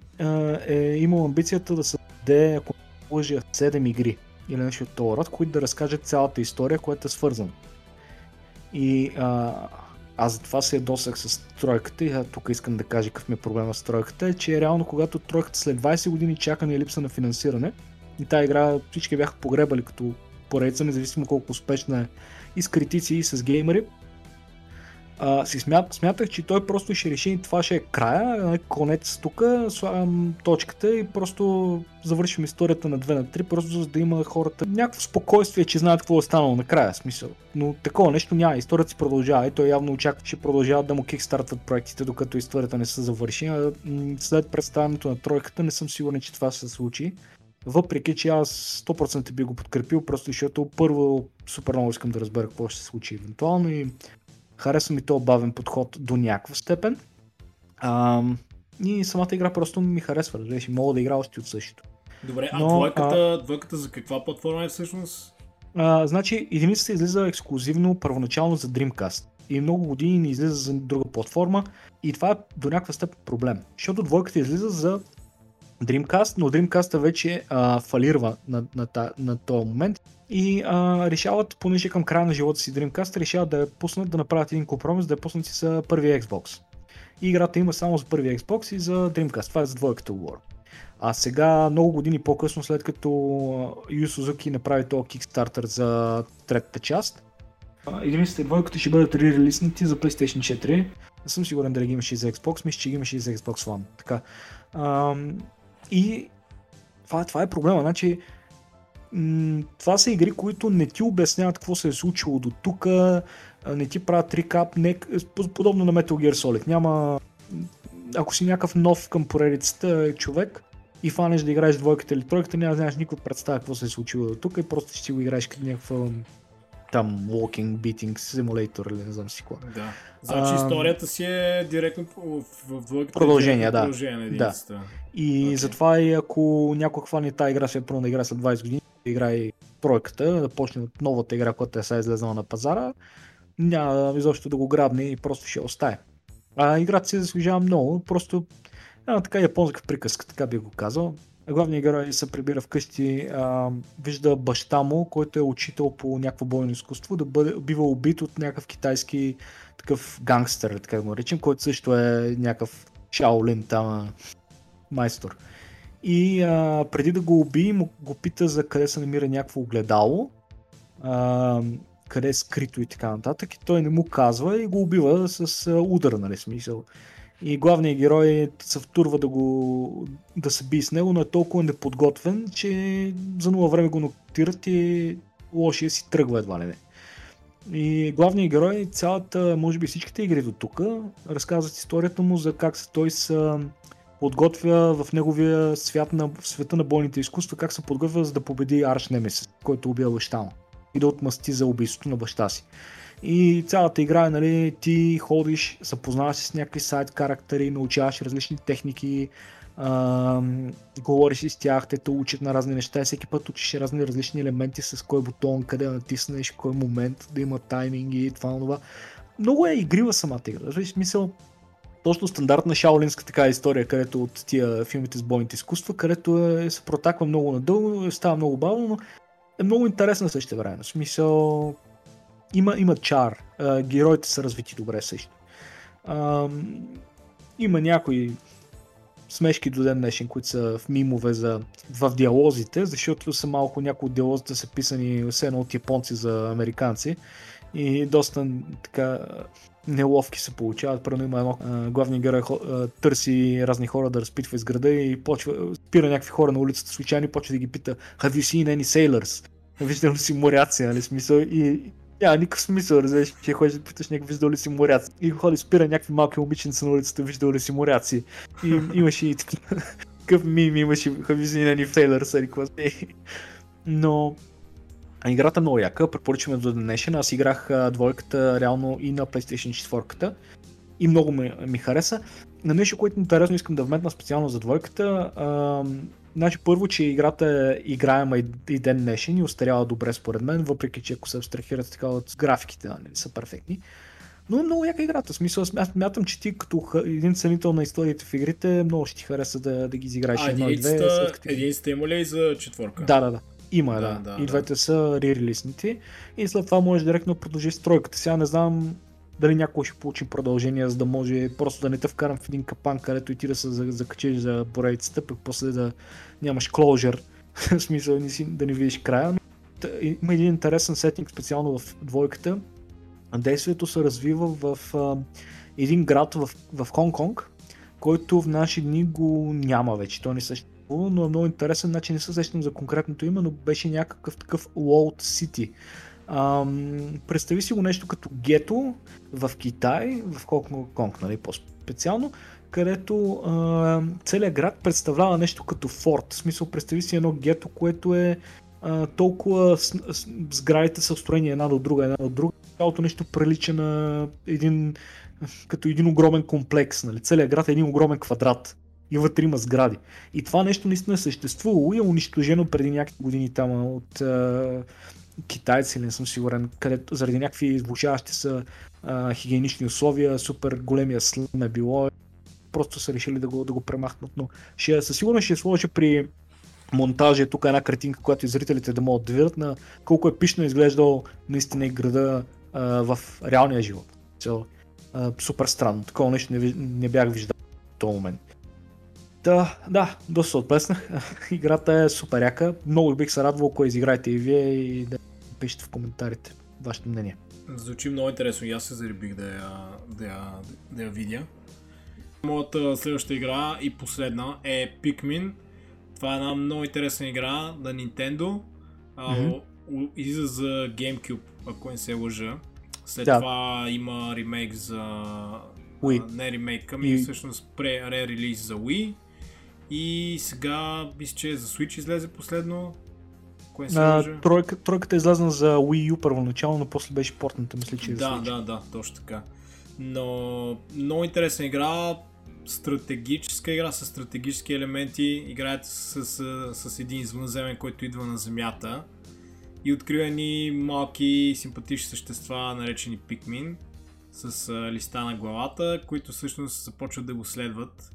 е имал амбицията да създаде, ако лъжи, 7 игри или нещо от този род, които да разкажат цялата история, която е свързана. И а, аз затова се ядосах с тройката и тук искам да кажа какъв ми е проблема с тройката, е, че реално когато тройката след 20 години чакане и липса на финансиране, и тази игра всички бяха погребали като поредица, независимо колко успешна е и с критици, и с геймери, а, си смят, смятах, че той просто ще реши, това ще е края, конец тук, слагам точката и просто завършим историята на 2 на 3, просто за да има хората някакво спокойствие, че знаят какво е станало накрая, смисъл. Но такова нещо няма, историята си продължава и той явно очаква, че продължават да му кикстартват проектите, докато историята не се завърши. А след представянето на тройката не съм сигурен, че това се случи. Въпреки, че аз 100% би го подкрепил, просто защото първо супер много искам да разбера какво ще се случи евентуално и харесва ми този бавен подход до някаква степен. А, и самата игра просто ми харесва, разбираш, мога да игра още от същото. Добре, а Но, двойката, а... двойката за каква платформа е всъщност? А, значи, единицата излиза ексклюзивно първоначално за Dreamcast и много години не излиза за друга платформа и това е до някаква степен проблем, защото двойката излиза за Dreamcast, но Dreamcast вече а, фалирва на, на, на, на този момент и а, решават, понеже към края на живота си Dreamcast, решават да я пуснат, да направят един компромис, да я пуснат си за първия Xbox. И играта има само за първия Xbox и за Dreamcast. Това е за двойката говоря. А сега, много години по-късно, след като Yu Suzuki направи този Kickstarter за третата част, единицата и двойката ще бъдат ререлиснати за PlayStation 4. Не съм сигурен дали ги имаше и за Xbox, мисля, че ги имаше и за Xbox One. Така. И това, това е проблема. Значи, това са игри, които не ти обясняват какво се е случило до тук, не ти правят рекап, не, подобно на Metal Gear Solid. Няма, ако си някакъв нов към поредицата човек и фанеш да играеш двойката или тройката, няма да знаеш никой представя какво се е случило до тук и просто ще си го играеш като някаква там walking, beating simulator или не знам си какво. Да. Значи а, историята си е директно в, в двойката. Продължение, да. Продължение да. И okay. затова и ако някой хване тази игра, ще е да игра след 20 години, играе тройката, да почне от новата игра, която е сега излезнала на пазара, няма изобщо да го грабне и просто ще остае. А играта си заслужава много, просто една така японска приказка, така би го казал. Главният герой се прибира вкъщи, а, вижда баща му, който е учител по някакво бойно изкуство, да бъде, бива убит от някакъв китайски такъв гангстер, така да го наречем, който също е някакъв Шаолин там майстор. И а, преди да го уби, му го пита за къде се намира някакво огледало, а, къде е скрито и така нататък. И той не му казва и го убива с удар, нали смисъл. И главният герой се втурва да, го, да се би с него, но е толкова неподготвен, че за нова време го нотират и лошия си тръгва едва ли не. И главният герой, цялата, може би всичките игри до тук, разказват историята му за как се той са подготвя в неговия свят на, в света на бойните изкуства, как се подготвя за да победи Арш Немес, който убива баща му и да отмъсти за убийството на баща си. И цялата игра е, нали, ти ходиш, запознаваш се с някакви сайт характери, научаваш различни техники, говориш си с тях, те те учат на разни неща и всеки път учиш разни различни елементи с кой бутон, къде да натиснеш, кой момент да има тайминги и това, това. Много е игрива самата игра. В смисъл, точно стандартна шаолинска така история, където от тия филмите с бойните изкуства, където е, се протаква много надълго, става много бавно, но е много интересна също време. В смисъл, има, има чар. А, героите са развити добре също. А, има някои смешки до ден днешен, които са в мимове за, в диалозите, защото са малко някои от диалозите са писани все едно от японци за американци и доста така неловки се получават. Първо има едно главният герой търси разни хора да разпитва из града и почва, спира някакви хора на улицата случайно и почва да ги пита Have you seen any sailors? Виждал ли си моряци, нали смисъл? И няма никакъв смисъл, разбираш, че ходиш да питаш някакви виждал ли си моряци. И ходи, спира някакви малки момиченца на улицата, виждал ли си моряци. И имаше и такъв мим, имаше you seen any sailors, Но а играта е много яка, препоръчваме до днешен. Аз играх а, двойката реално и на PlayStation 4 и много ми, ми хареса. На нещо, което интересно искам да вметна специално за двойката, а, значи първо, че играта е играема и, и ден днешен и остарява добре според мен, въпреки че ако се абстрахират така от графиките, нали, са перфектни. Но е много яка играта. В смисъл, аз мятам, че ти като един ценител на историите в игрите, много ще ти хареса да, да ги изиграеш а, едно и две. Единицата има ли и за четворка? Да, да, да. Има, да. да. да и двете да. са ререлиснити. И след това можеш директно да продължиш стройката. Сега не знам дали някой ще получи продължение, за да може просто да не те вкарам в един капан, където и ти да се закачиш за поредицата, пък после да нямаш кложер, в смисъл да не видиш края. Има един интересен сетинг специално в двойката. Действието се развива в а, един град в, в Хонг-Конг, който в наши дни го няма вече. Той не съществува, но е много интересен начин. Не се сещам за конкретното име, но беше някакъв такъв Walled City Ам, представи си го нещо като гето в Китай, в Хонг-Конг, нали, по-специално, където а, целият град представлява нещо като форт. В смисъл, представи си едно гето, което е а, толкова с, с, сградите са устроени една до друга, една до друга. Цялото нещо прилича на един, като един огромен комплекс. Нали? Целият град е един огромен квадрат и вътре има сгради. И това нещо наистина е съществувало и е унищожено преди някакви години там от а, китайци, не съм сигурен, където заради някакви влушаващи са а, хигиенични условия, супер големия слъм е било, просто са решили да го, да го премахнат, но ще, със сигурност ще сложа при монтажа тук една картинка, която и зрителите да могат да видят на колко е изглеждал наистина и града а, в реалния живот. Цел, а, супер странно, такова нещо не, не бях виждал в този момент. Да, да, доста отплеснах. Играта е супер яка. Много бих се радвал, ако изиграете и вие и да пишете в коментарите вашето мнение. Звучи много интересно и аз се заребих да я, да я, да я видя. Моята следваща игра и последна е Pikmin. Това е една много интересна игра на Nintendo. Mm-hmm. Излиза за GameCube, ако не се лъжа. След да. това има ремейк за... Wii. А, не ремейк, ами и... всъщност пре-релиз за Wii. И сега, мисля, че за Switch излезе последно. Кое а, тройка, тройката е излязна за Wii U първоначално, но после беше портната, мисля, че е Да, да, да, точно така. Но много интересна игра, стратегическа игра с стратегически елементи. Играете с, с, с един извънземен, който идва на Земята. И открива ни малки симпатични същества, наречени Пикмин, с а, листа на главата, които всъщност започват да го следват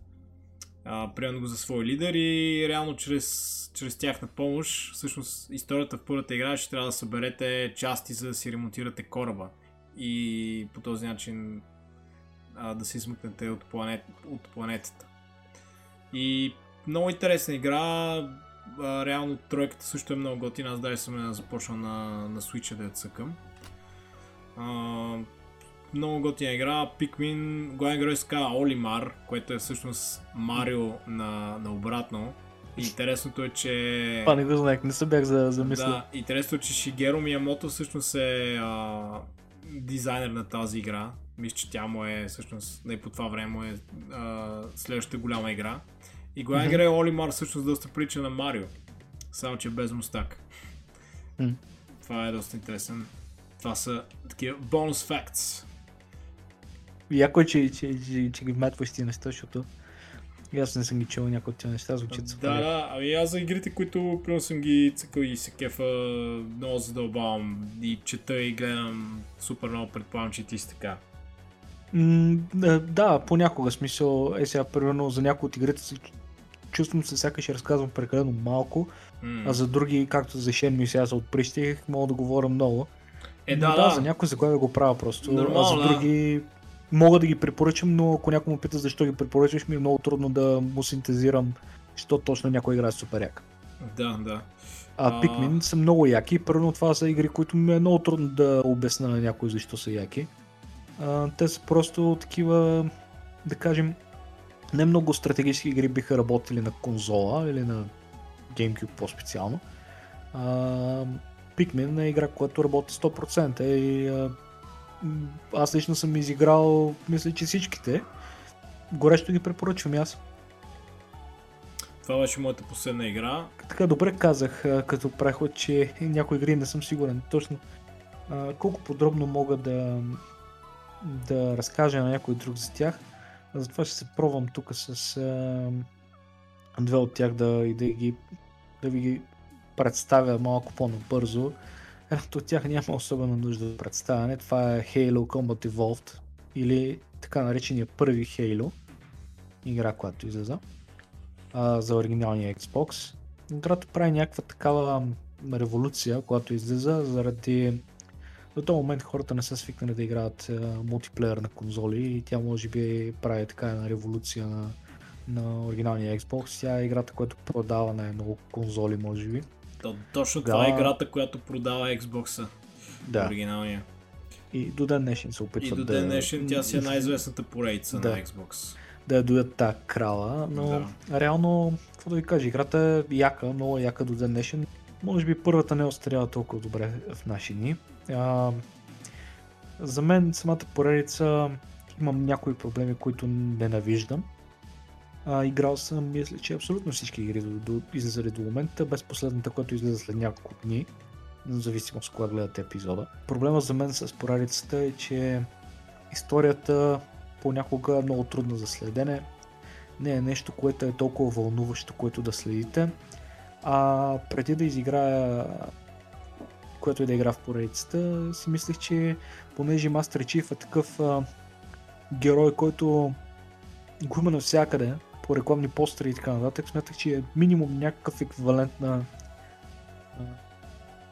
приемат го за свой лидер и реално чрез, чрез тяхна помощ, всъщност историята в първата игра ще трябва да съберете части за да си ремонтирате кораба и по този начин а, да се измъкнете от, планет, от планетата. И много интересна игра, а, реално тройката също е много готина, аз даже съм започнал на, на Switch да я цъкам. А, много готина игра. Пикмин, главен герой се казва Олимар, което е всъщност Марио на, на обратно. И интересното е, че... Това не го знаех, не се бях за, замисля. Да, интересното е, че Шигеро Миямото всъщност е а, дизайнер на тази игра. Мисля, че тя му е всъщност, не по това време му е а, следващата голяма игра. И главен mm-hmm. герой Олимар всъщност доста прилича на Марио. Само, че без мустак. Mm. Това е доста интересен. Това са такива бонус фактс. Яко е, че, че, че, че ги вметваш тия неща, защото и аз не съм ги чел някои от тези неща, звучат супер. Да, да, ами аз за игрите, които примерно съм ги цъкал и се кефа, много задълбавам и чета и гледам супер много, предполагам, че ти си така. Mm, да, понякога смисъл, е сега примерно за някои от игрите чувствам се сякаш разказвам прекалено малко, mm. а за други, както за Shenmue сега се отприщих, мога да говоря много. Е, да, да, да, за някои за кой да го правя просто, Нормално, а за други да мога да ги препоръчам, но ако някой му пита защо ги препоръчваш, ми е много трудно да му синтезирам, що точно някой играе супер як. Да, да. А Pikmin са много яки. Първо това са игри, които ми е много трудно да обясня на някой защо са яки. А, те са просто такива, да кажем, не много стратегически игри биха работили на конзола или на GameCube по-специално. А, Pikmin е игра, която работи 100% и аз лично съм изиграл, мисля, че всичките. Горещо ги препоръчвам аз. Това беше моята последна игра. Така добре казах, като преход, че някои игри не съм сигурен точно колко подробно мога да, да разкажа на някой друг за тях. Затова ще се пробвам тук с а, две от тях да, да, ги, да ви ги представя малко по-набързо. Едното от тях няма особена нужда да представяне. Това е Halo Combat Evolved или така наречения първи Halo игра, която излезе за оригиналния Xbox. Играта прави някаква такава революция, която излиза заради до този момент хората не са свикнали да играят мултиплеер на конзоли и тя може би прави така една революция на, на оригиналния Xbox. Тя е играта, която продава на много конзоли, може би. То, точно да. това е играта, която продава Xbox-а. Да. Оригиналния. И до ден днешен се опитват да... И до ден днешен тя си е най-известната поредица да. на Xbox. Да я доят тази крала, но да. реално, какво да ви кажа, играта е яка, много яка до ден днешен. Може би първата не е остарява толкова добре в наши дни. А, за мен самата поредица имам някои проблеми, които ненавиждам. А, играл съм, мисля, че абсолютно всички игри до, до, излизали до момента, без последната, която излиза след няколко дни, в зависимост кога гледате епизода. Проблема за мен с поредицата е, че историята понякога е много трудна за следене. Не е нещо, което е толкова вълнуващо, което да следите. А преди да изиграя което и да игра в поредицата, си мислех, че понеже Master Chief е такъв а, герой, който го има навсякъде, по рекламни постери и така нататък, смятах, че е минимум някакъв еквивалент на,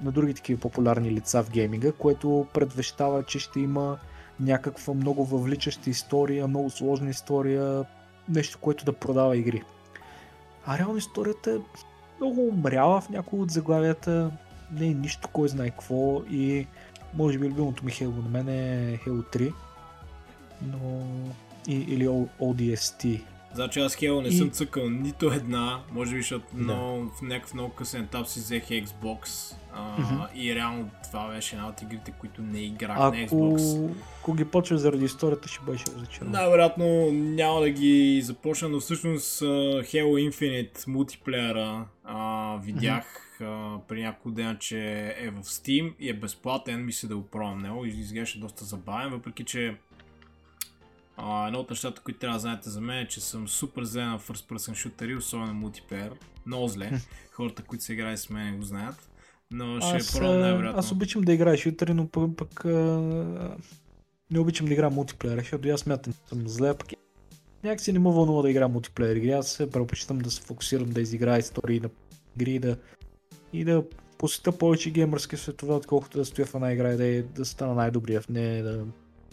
на други такива популярни лица в гейминга, което предвещава, че ще има някаква много въвличаща история, много сложна история, нещо, което да продава игри. А реално историята е много умряла в някои от заглавията, не е нищо кой знае какво и може би любимото ми Halo на мен е Halo 3, но и, или ODST. Значи аз Halo не и... съм цъкал нито една, може би защото да. много, в някакъв много късен етап си взех Xbox а, mm-hmm. и реално това беше една от игрите, които не играх Ако... на Xbox. Ако ги почваш заради историята, ще беше разочарован. Най-вероятно няма да ги започна, но всъщност Halo Infinite мултиплеера а, видях mm-hmm а, при няколко дена, че е в Steam и е безплатен, мисля да го пробвам него и изглеждаше доста забавен, въпреки че а, едно от нещата, които трябва да знаете за мен е, че съм супер зле на first person шутери, особено мултиплеер. Много зле. Хората, които се играят с мен го знаят. Но ще аз, пробвам най-вероятно. Аз обичам да играя шутери, но пък, пък а... не обичам да играя мултиплеер, защото аз смятам, че съм зле, пък някакси не му вълнува да играя мултиплеер игри. Аз се предпочитам да се фокусирам да изиграя истории на игри, да и да посета повече геймърски светове, отколкото да стоя в една игра и да, да стана най-добрия в нея, да,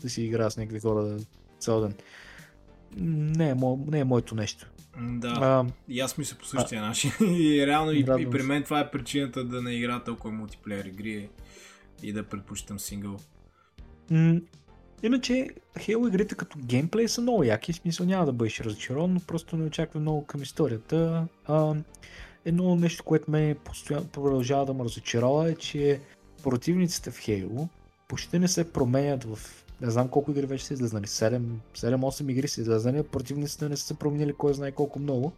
да си игра с някакви хора да, цял ден. Не е, мо, не е моето нещо. Да, а, и аз мисля по същия а, начин. и реално и, и при мен това е причината да не игра толкова мултиплеер игри и да предпочитам сингъл. М- иначе, Halo игрите като геймплей са много яки, в смисъл няма да бъдеш разочарован, но просто не очаква много към историята. А, Едно нещо, което ме постоянно продължава да ме разочарова е, че противниците в Halo почти не се променят в не знам колко игри вече са излезнали, 7-8 игри са излезнали, противниците не са се променили кой знае колко много.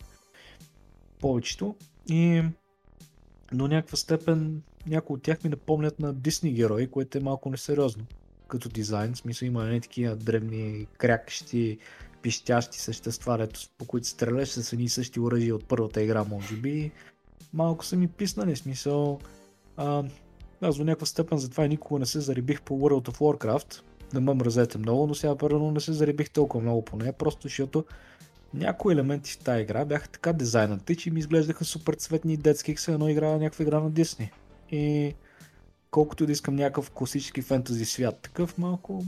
Повечето. И до някаква степен някои от тях ми напомнят на Дисни герои, което е малко несериозно като дизайн. В смисъл има не такива древни крякащи пищящи същества, дето, по които стреляш с едни същи оръжия от първата игра, може би. Малко са ми писнали, смисъл. А, аз до някаква степен затова и никога не се зарибих по World of Warcraft. Да ме мразете много, но сега първо не се зарибих толкова много по нея, просто защото някои елементи в тази игра бяха така дизайнати, че ми изглеждаха супер цветни детски, се едно игра някаква игра на Дисни. И колкото да искам някакъв класически фентази свят, такъв малко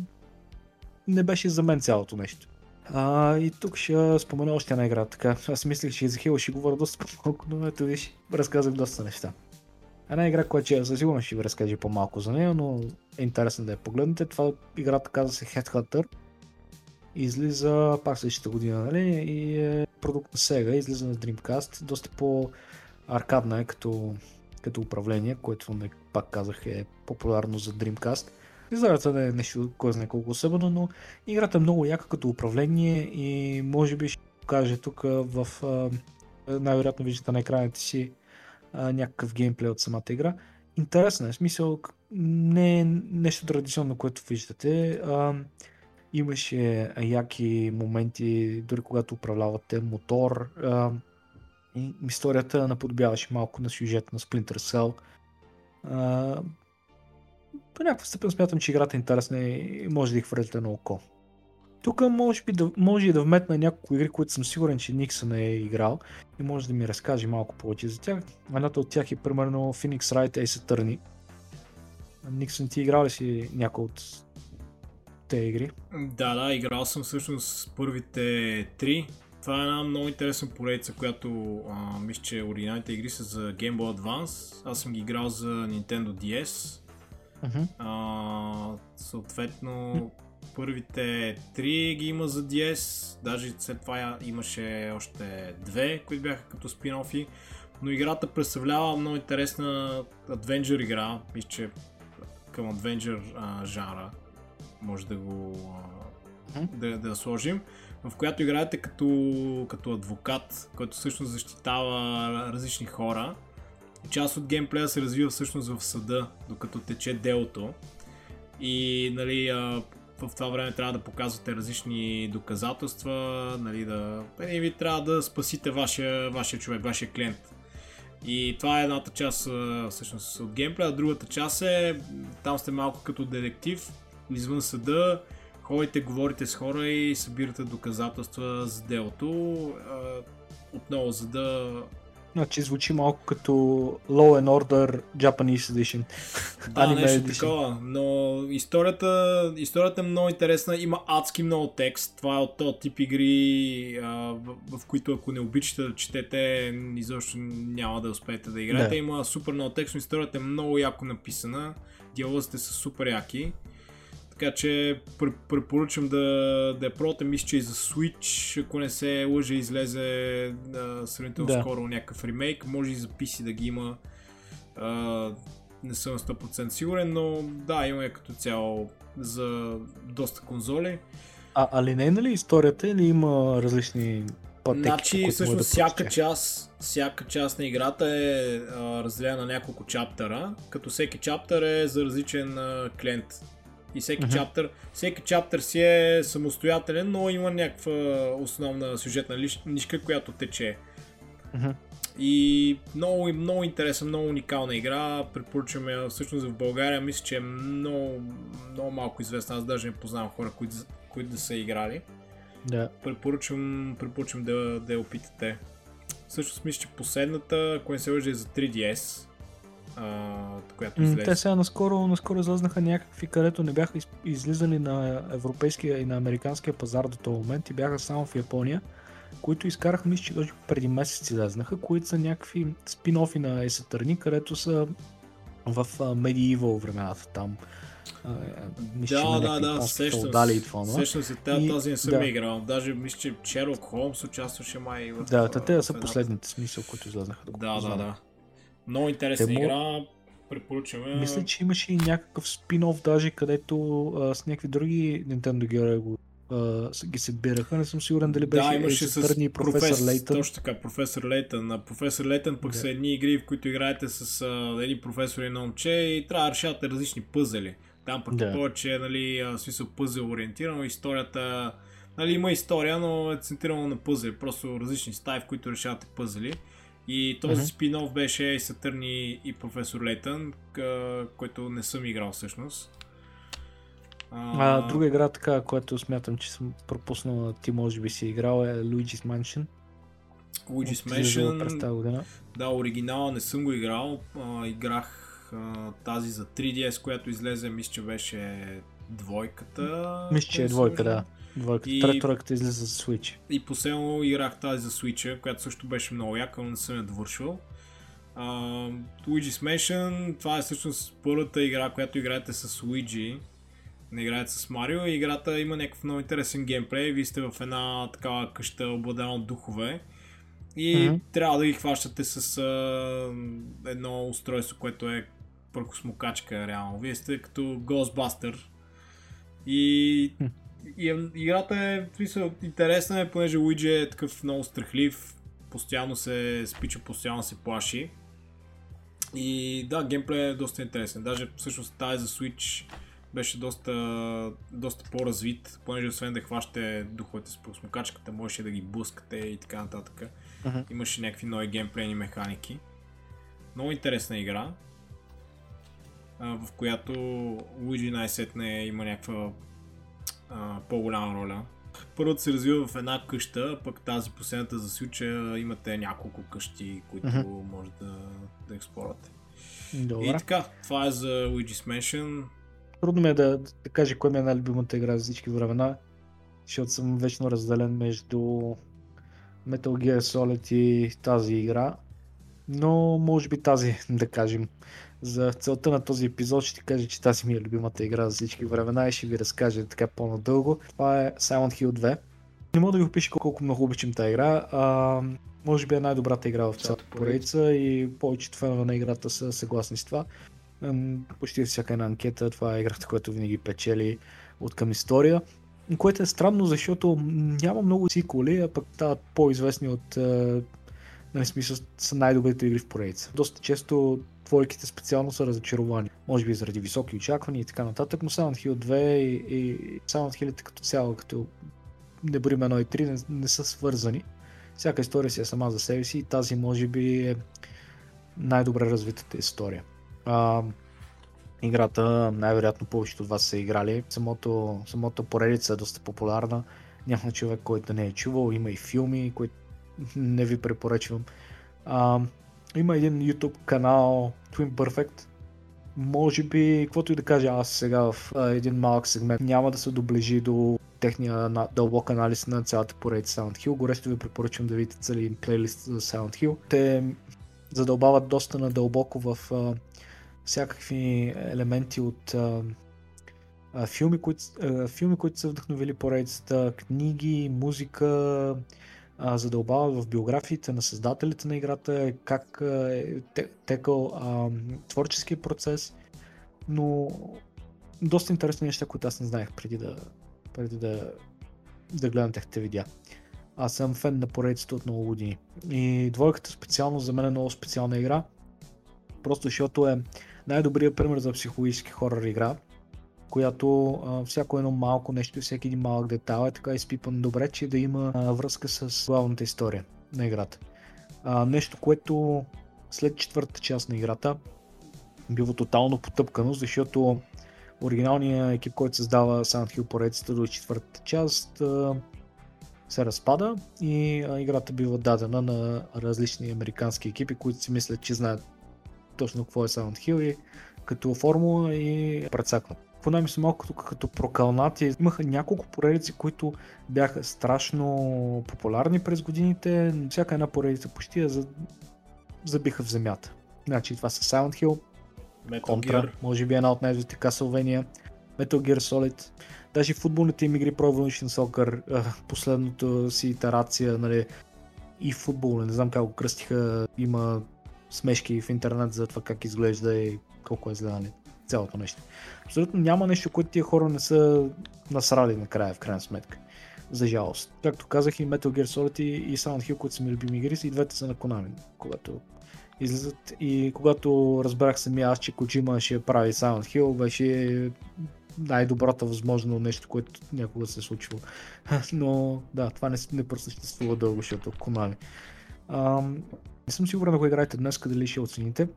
не беше за мен цялото нещо. А, и тук ще спомена още една игра. Така, аз мислех, че за Halo ще говоря доста по-малко, но ето виж, разказах доста неща. Една игра, която със сигурност ще ви разкажа по-малко за нея, но е интересно да я погледнете. Това играта казва се Headhunter. Излиза пак същата година, нали? И е продукт на Sega, излиза на Dreamcast. Доста по-аркадна е като, като управление, което не пак казах е популярно за Dreamcast. Изглежда не е нещо, кой знае колко особено, но играта е много яка като управление и може би ще покаже тук в най-вероятно виждате на екраните си някакъв геймплей от самата игра. Интересно е, смисъл не е нещо традиционно, което виждате. А, имаше яки моменти, дори когато управлявате мотор. А, и историята наподобяваше малко на сюжет на Splinter Cell. А, По някаква степен смятам, че играта е интересна и може да ги хвърлите на око. Тук може, би да, може и да вметна няколко игри, които съм сигурен, че Никсън е играл и може да ми разкаже малко повече за тях. Едната от тях е примерно Phoenix Wright Ace Attorney. Никсън, ти играл ли си някой от тези игри? Да, да, играл съм всъщност първите три. Това е една много интересна поредица, която а, мисля, че оригиналните игри са за Game Boy Advance. Аз съм ги играл за Nintendo DS. Uh-huh. А, съответно, първите три ги има за DS, даже след това имаше още две, които бяха като спин-офи. Но играта представлява много интересна адвенджър игра, мисля, че към адвенджър жанра може да го а, да, да сложим, в която играете като, като адвокат, който всъщност защитава различни хора. Част от геймплея се развива всъщност в съда, докато тече делото. И нали, в това време трябва да показвате различни доказателства, нали, да... И ви трябва да спасите вашия, вашия човек, вашия клиент. И това е едната част всъщност от геймплея, а другата част е, там сте малко като детектив, извън съда, ходите, говорите с хора и събирате доказателства за делото, отново за да Значи звучи малко като Law and Order Japanese Edition. Да, нещо edition. такова, но историята, историята е много интересна, има адски много текст, това е от този тип игри, а, в, в които ако не обичате да четете, изобщо няма да успеете да играете, да. има супер много текст, но историята е много яко написана, диалозите са супер яки. Така че препоръчвам да, да я пробвате. Мисля, че и за Switch, ако не се лъжа, излезе а, сравнително да. скоро някакъв ремейк. Може и за PC да ги има. А, не съм 100% сигурен, но да, има я като цяло за доста конзоли. А, а линейна ли историята или има различни пътеки? Значи, всъщност, да всяка част, всяка част на играта е разделена на няколко чаптера, като всеки чаптер е за различен а, клиент и всеки uh-huh. чаптър, всеки чаптър си е самостоятелен, но има някаква основна сюжетна нишка, която тече. Uh-huh. И много, много интересна, много уникална игра. Препоръчвам я всъщност в България. Мисля, че е много, много малко известна. Аз даже не познавам хора, които, които да са играли. Да. Препоръчвам, препоръчвам да, да я опитате. Всъщност мисля, че последната, ако не се лъжа, е за 3DS а, която излезе. Те сега наскоро, наскоро излезнаха някакви, където не бяха излизали на европейския и на американския пазар до този момент и бяха само в Япония, които изкараха, мисля, че преди месец излезнаха, които са някакви спин-офи на Есетърни, където са в Medieval времената там. Мисля, да, да, да, сещам, дали това, сещам се, тази, тази не съм да. играл. Даже мисля, че Шерлок Холмс участваше май в Да, те са последните смисъл, които излезнаха. Да, да, да. Много интересна Те игра, препоръчваме. Мисля, че имаше и някакъв спин-оф даже, където а, с някакви други Nintendo герои го а, ги се бираха. Не съм сигурен дали беше да, имаше с професор професор Лейтън. Точно така, професор Лейтън. На професор Лейтън пък да. са едни игри, в които играете с а, един професор и едно момче и трябва да решавате различни пъзели. Там пък да. повече, нали, смисъл пъзел ориентирано. Историята, нали, има история, но е центрирано на пъзели. Просто различни стаи, в които решавате пъзели. И този uh-huh. спин-оф беше и Сатърн и, професор Лейтън, който не съм играл всъщност. А, а, друга игра, така, която смятам, че съм пропуснал, ти може би си играл е Luigi's Mansion. Luigi's Mansion, да, оригинала не съм го играл, а, играх а, тази за 3DS, която излезе, мисля, че беше двойката. Мисля, че е двойка, да. Двойката, и... излиза за Switch. И последно играх тази за Switch, която също беше много яка, но не съм я довършил. Uh, Luigi's Mansion, това е всъщност първата игра, която играете с Luigi, не играете с Марио. Играта има някакъв много интересен геймплей. Вие сте в една такава къща, обладена от духове. И mm-hmm. трябва да ги хващате с uh, едно устройство, което е пръхосмокачка реално. Вие сте като Ghostbuster. И и играта е смисъл, интересна, е, понеже Уиджи е такъв много страхлив, постоянно се спича, постоянно се плаши. И да, геймплей е доста интересен. Даже всъщност тази за Switch беше доста, доста по-развит, понеже освен да хващате духовете с просмокачката, можеше да ги блъскате и така нататък. Uh-huh. Имаше някакви нови геймплейни механики. Много интересна игра. в която Луиджи най-сетне има някаква а, по-голяма роля. Първото се развива в една къща, пък тази последната за Сюча имате няколко къщи, които mm-hmm. може да, да експлорате. Добре. И така, това е за Luigi's Mansion. Трудно ми е да, да кажа кой ми е най-любимата игра за всички времена, защото съм вечно разделен между Metal Gear Solid и тази игра. Но може би тази, да кажем. За целта на този епизод ще ти кажа, че тази ми е любимата игра за всички времена и ще ви разкажа така по-надълго. Това е Silent Hill 2. Не мога да ви опиша колко много обичам тази игра. А, може би е най-добрата игра в цялата поредица и повечето фенове на играта са съгласни с това. Почти всяка една анкета, това е играта, която винаги печели от към история. Което е странно, защото няма много сиквели, а пък стават по-известни от нали, смисъл, са най-добрите игри в поредица. Доста често двойките специално са разочаровани. Може би заради високи очаквания и така нататък, но Silent Hill 2 и, и Silent Hill като цяло, като не броим 1 и 3, не, не са свързани. Всяка история си е сама за себе си и тази може би е най-добре развитата история. А, играта, най-вероятно повечето от вас са играли. Самото, самото поредица е доста популярна. Няма човек, който не е чувал. Има и филми, които не ви препоръчвам. А, има един YouTube канал Twin Perfect. Може би, каквото и да кажа аз сега в а, един малък сегмент, няма да се доближи до техния на, дълбок анализ на цялата поредица Silent Hill. Горещо ви препоръчвам да видите цели плейлист за Silent Hill. Те задълбават доста надълбоко в а, всякакви елементи от а, а, филми, които, а, филми, които са вдъхновили поредицата, книги, музика, а, в биографиите на създателите на играта, как е текал а, творческия процес, но доста интересни неща, които аз не знаех преди да, преди да, да гледам техните видеа. Аз съм фен на поредицата от много години. И двойката специално за мен е много специална игра, просто защото е най-добрият пример за психологически хорър игра, която а, всяко едно малко нещо, всеки един малък детайл е така изпипан добре, че да има а, връзка с главната история на играта. А, нещо, което след четвъртата част на играта бива тотално потъпкано, защото оригиналният екип, който създава Silent Hill поредицата до четвъртата част, се разпада и играта бива дадена на различни американски екипи, които си мислят, че знаят точно какво е Silent Hill и като формула и прецакват поне ми са малко като, като прокълнати. Имаха няколко поредици, които бяха страшно популярни през годините. Всяка една поредица почти я забиха в земята. Значи това са Silent Hill, Metal Contra, Gear. може би една от най-добрите Castlevania, Metal Gear Solid, даже футболните им игри Pro Evolution Soccer, последното си итерация, нали, и футбол, не знам как го кръстиха, има смешки в интернет за това как изглежда и колко е зле, нали цялото нещо. Абсолютно няма нещо, което тия хора не са насрали накрая, в крайна сметка. За жалост. Както казах и Metal Gear Solid и Silent Hill, които са ми любими игри, и двете са на Konami, когато излизат. И когато разбрах самия аз, че Kojima ще прави Silent Hill, беше най-доброто възможно нещо, което някога се е случило. Но да, това не, не просъществува дълго, защото Konami. Ам, не съм сигурен ако играете днес, дали ще оцените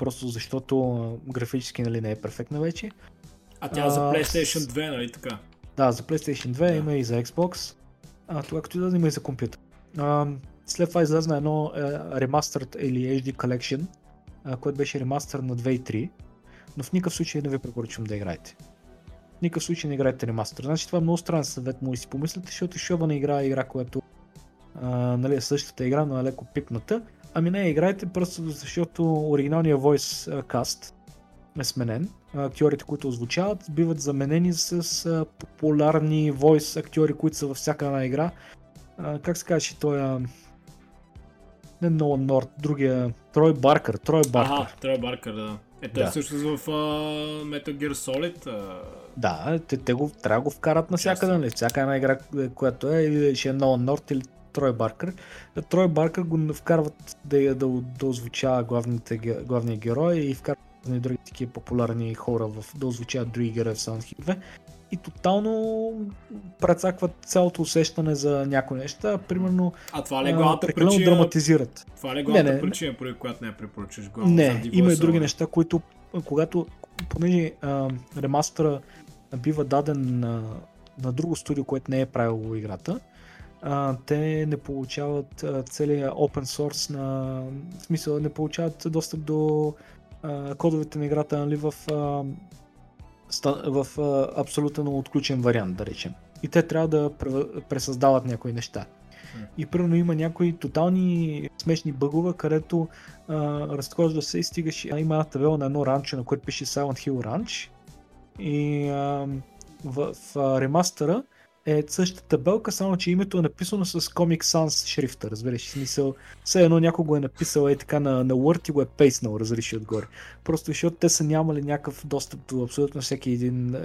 просто защото графически нали, не е перфектна вече. А тя а, за PlayStation 2, нали така? Да, за PlayStation 2 да. има и за Xbox. А, това като да има и за компютър. А, след това излезна едно е, Remastered или HD Collection, а, което беше ремастър на 2 и 3, но в никакъв случай не ви препоръчвам да играете. В никакъв случай не играете ремастър. Значи това е много странен съвет, му и си помислите, защото Шобана игра е игра, която а, нали, е същата игра, но е леко пипната Ами не, играйте просто защото оригиналният voice cast е сменен. Актьорите, които озвучават, биват заменени с популярни voice актьори, които са във всяка една игра. Как се казваше той е... Не Нолан Норд, другия... Трой Баркър. Трой Баркър. Ага, Трой Баркър, да. Е, той да. всъщност в uh, Metal Gear Solid. Uh... Да, те, те го, трябва да го вкарат навсякъде, нали? Всяка една игра, която е, или ще е Нолан Норд, или Трой Баркър. Трой Баркър го вкарват да, да, да озвучава главните, главния герой и вкарват и други такива популярни хора в, да озвучават други герои в Silent Hill 2 и тотално прецакват цялото усещане за някои неща. Примерно, а това ли е главната причина? драматизират. Това ли е главната не, не, причина, поради която не я препоръчаш главно? Не, има и други неща, които когато, понеже а, ремастъра бива даден на, на друго студио, което не е правило играта, те не получават а, целият open source на... В смисъл, не получават достъп до кодовете на играта нали, в, в абсолютно отключен вариант, да речем. И те трябва да пресъздават някои неща. И първо има някои тотални смешни бъгове, където а, разхожда се и стигаш. А, има една табела на едно ранчо, на което пише Silent Hill Ranch. И а, в, в ремастъра е същата табелка, само че името е написано с Comic Sans шрифта, разбираш, смисъл, все едно някой го е написал е така на, на Word и го е пейснал, разреши отгоре. Просто защото те са нямали някакъв достъп до абсолютно всеки един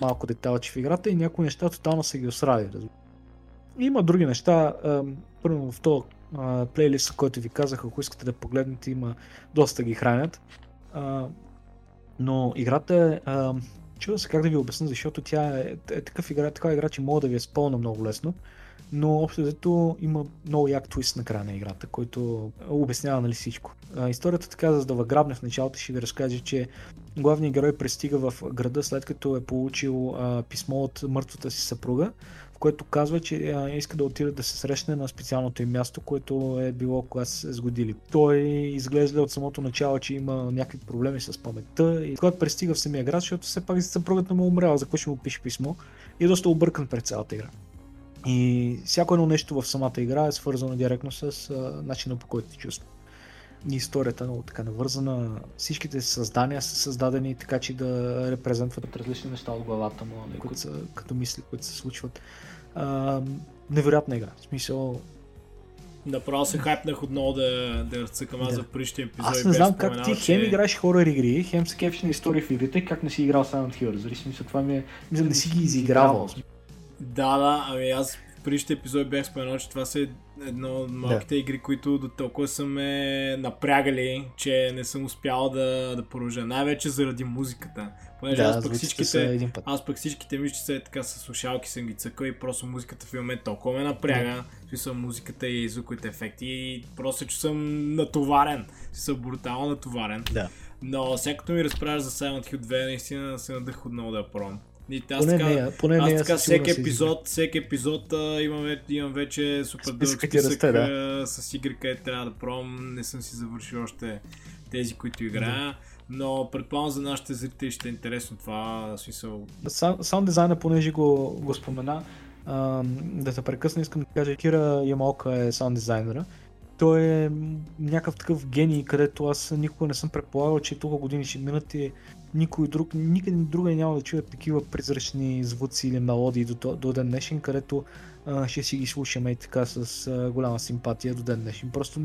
малко деталче в играта и някои неща тотално са ги осрали. Има други неща, първо в този плейлист, който ви казах, ако искате да погледнете, има доста ги хранят. А, но играта е чува се как да ви обясня, защото тя е, е такъв игра, такава игра, че мога да ви е спълна много лесно. Но общо взето има много як твист на края на играта, който обяснява нали всичко. А, историята така, за да въграбне в началото, ще ви разкаже, че главният герой пристига в града след като е получил а, писмо от мъртвата си съпруга, което казва, че а, иска да отиде да се срещне на специалното им място, което е било когато се сгодили. Той изглежда от самото начало, че има някакви проблеми с паметта и когато пристига в самия град, защото все пак съпругата му е умряла, за какво ще му пише писмо и е доста объркан пред цялата игра. И всяко едно нещо в самата игра е свързано директно с а, начина по който ти чувства. И историята е много така навързана. Всичките създания са създадени така, че да репрезентват различни неща от главата му, нали, които са като мисли, които се случват. А, невероятна игра. В смисъл, Направо се хайпнах отново да, да разцъкам аз да. за предишния епизод. Аз не знам как ти че... хем играеш хорор игри, хем се кефиш на истории в игрите, как не си играл Silent Hill. Заради смисъл това ми е... Мисля да си ги изигравал. Да, да, ами аз в предишния епизод бях споменал, че това са едно от малките да. игри, които до толкова са ме напрягали, че не съм успял да, да продължа. Най-вече заради музиката. Понеже да, аз, пък всичките, аз пък всичките ми, че са така с слушалки съм ги цъкал и просто музиката в момент толкова ме напряга. Да. Музиката и звуковите ефекти и просто че съм натоварен. Съм брутално натоварен. Да. Но сега като ми разправяш за Silent Hill 2, наистина се надъх отново да я пробвам. И аз поне така, нея, поне аз така всеки епизод, всеки епизод а, имам, имам вече супер дълъг списък расте, да. с игри, където трябва да пробвам. Не съм си завършил още тези, които играя. Да. Но предполагам за нашите зрители ще е интересно това смисъл. Саунд дизайна, понеже го, го спомена, а, да се прекъсна, искам да кажа, Кира Ямалка е саунд дизайнера. Той е някакъв такъв гений, където аз никога не съм предполагал, че толкова години ще минат и никой друг, никъде друга няма да чуя такива призрачни звуци или мелодии до, до ден днешен, където а, ще си ги слушаме и така с а, голяма симпатия до ден днешен. Просто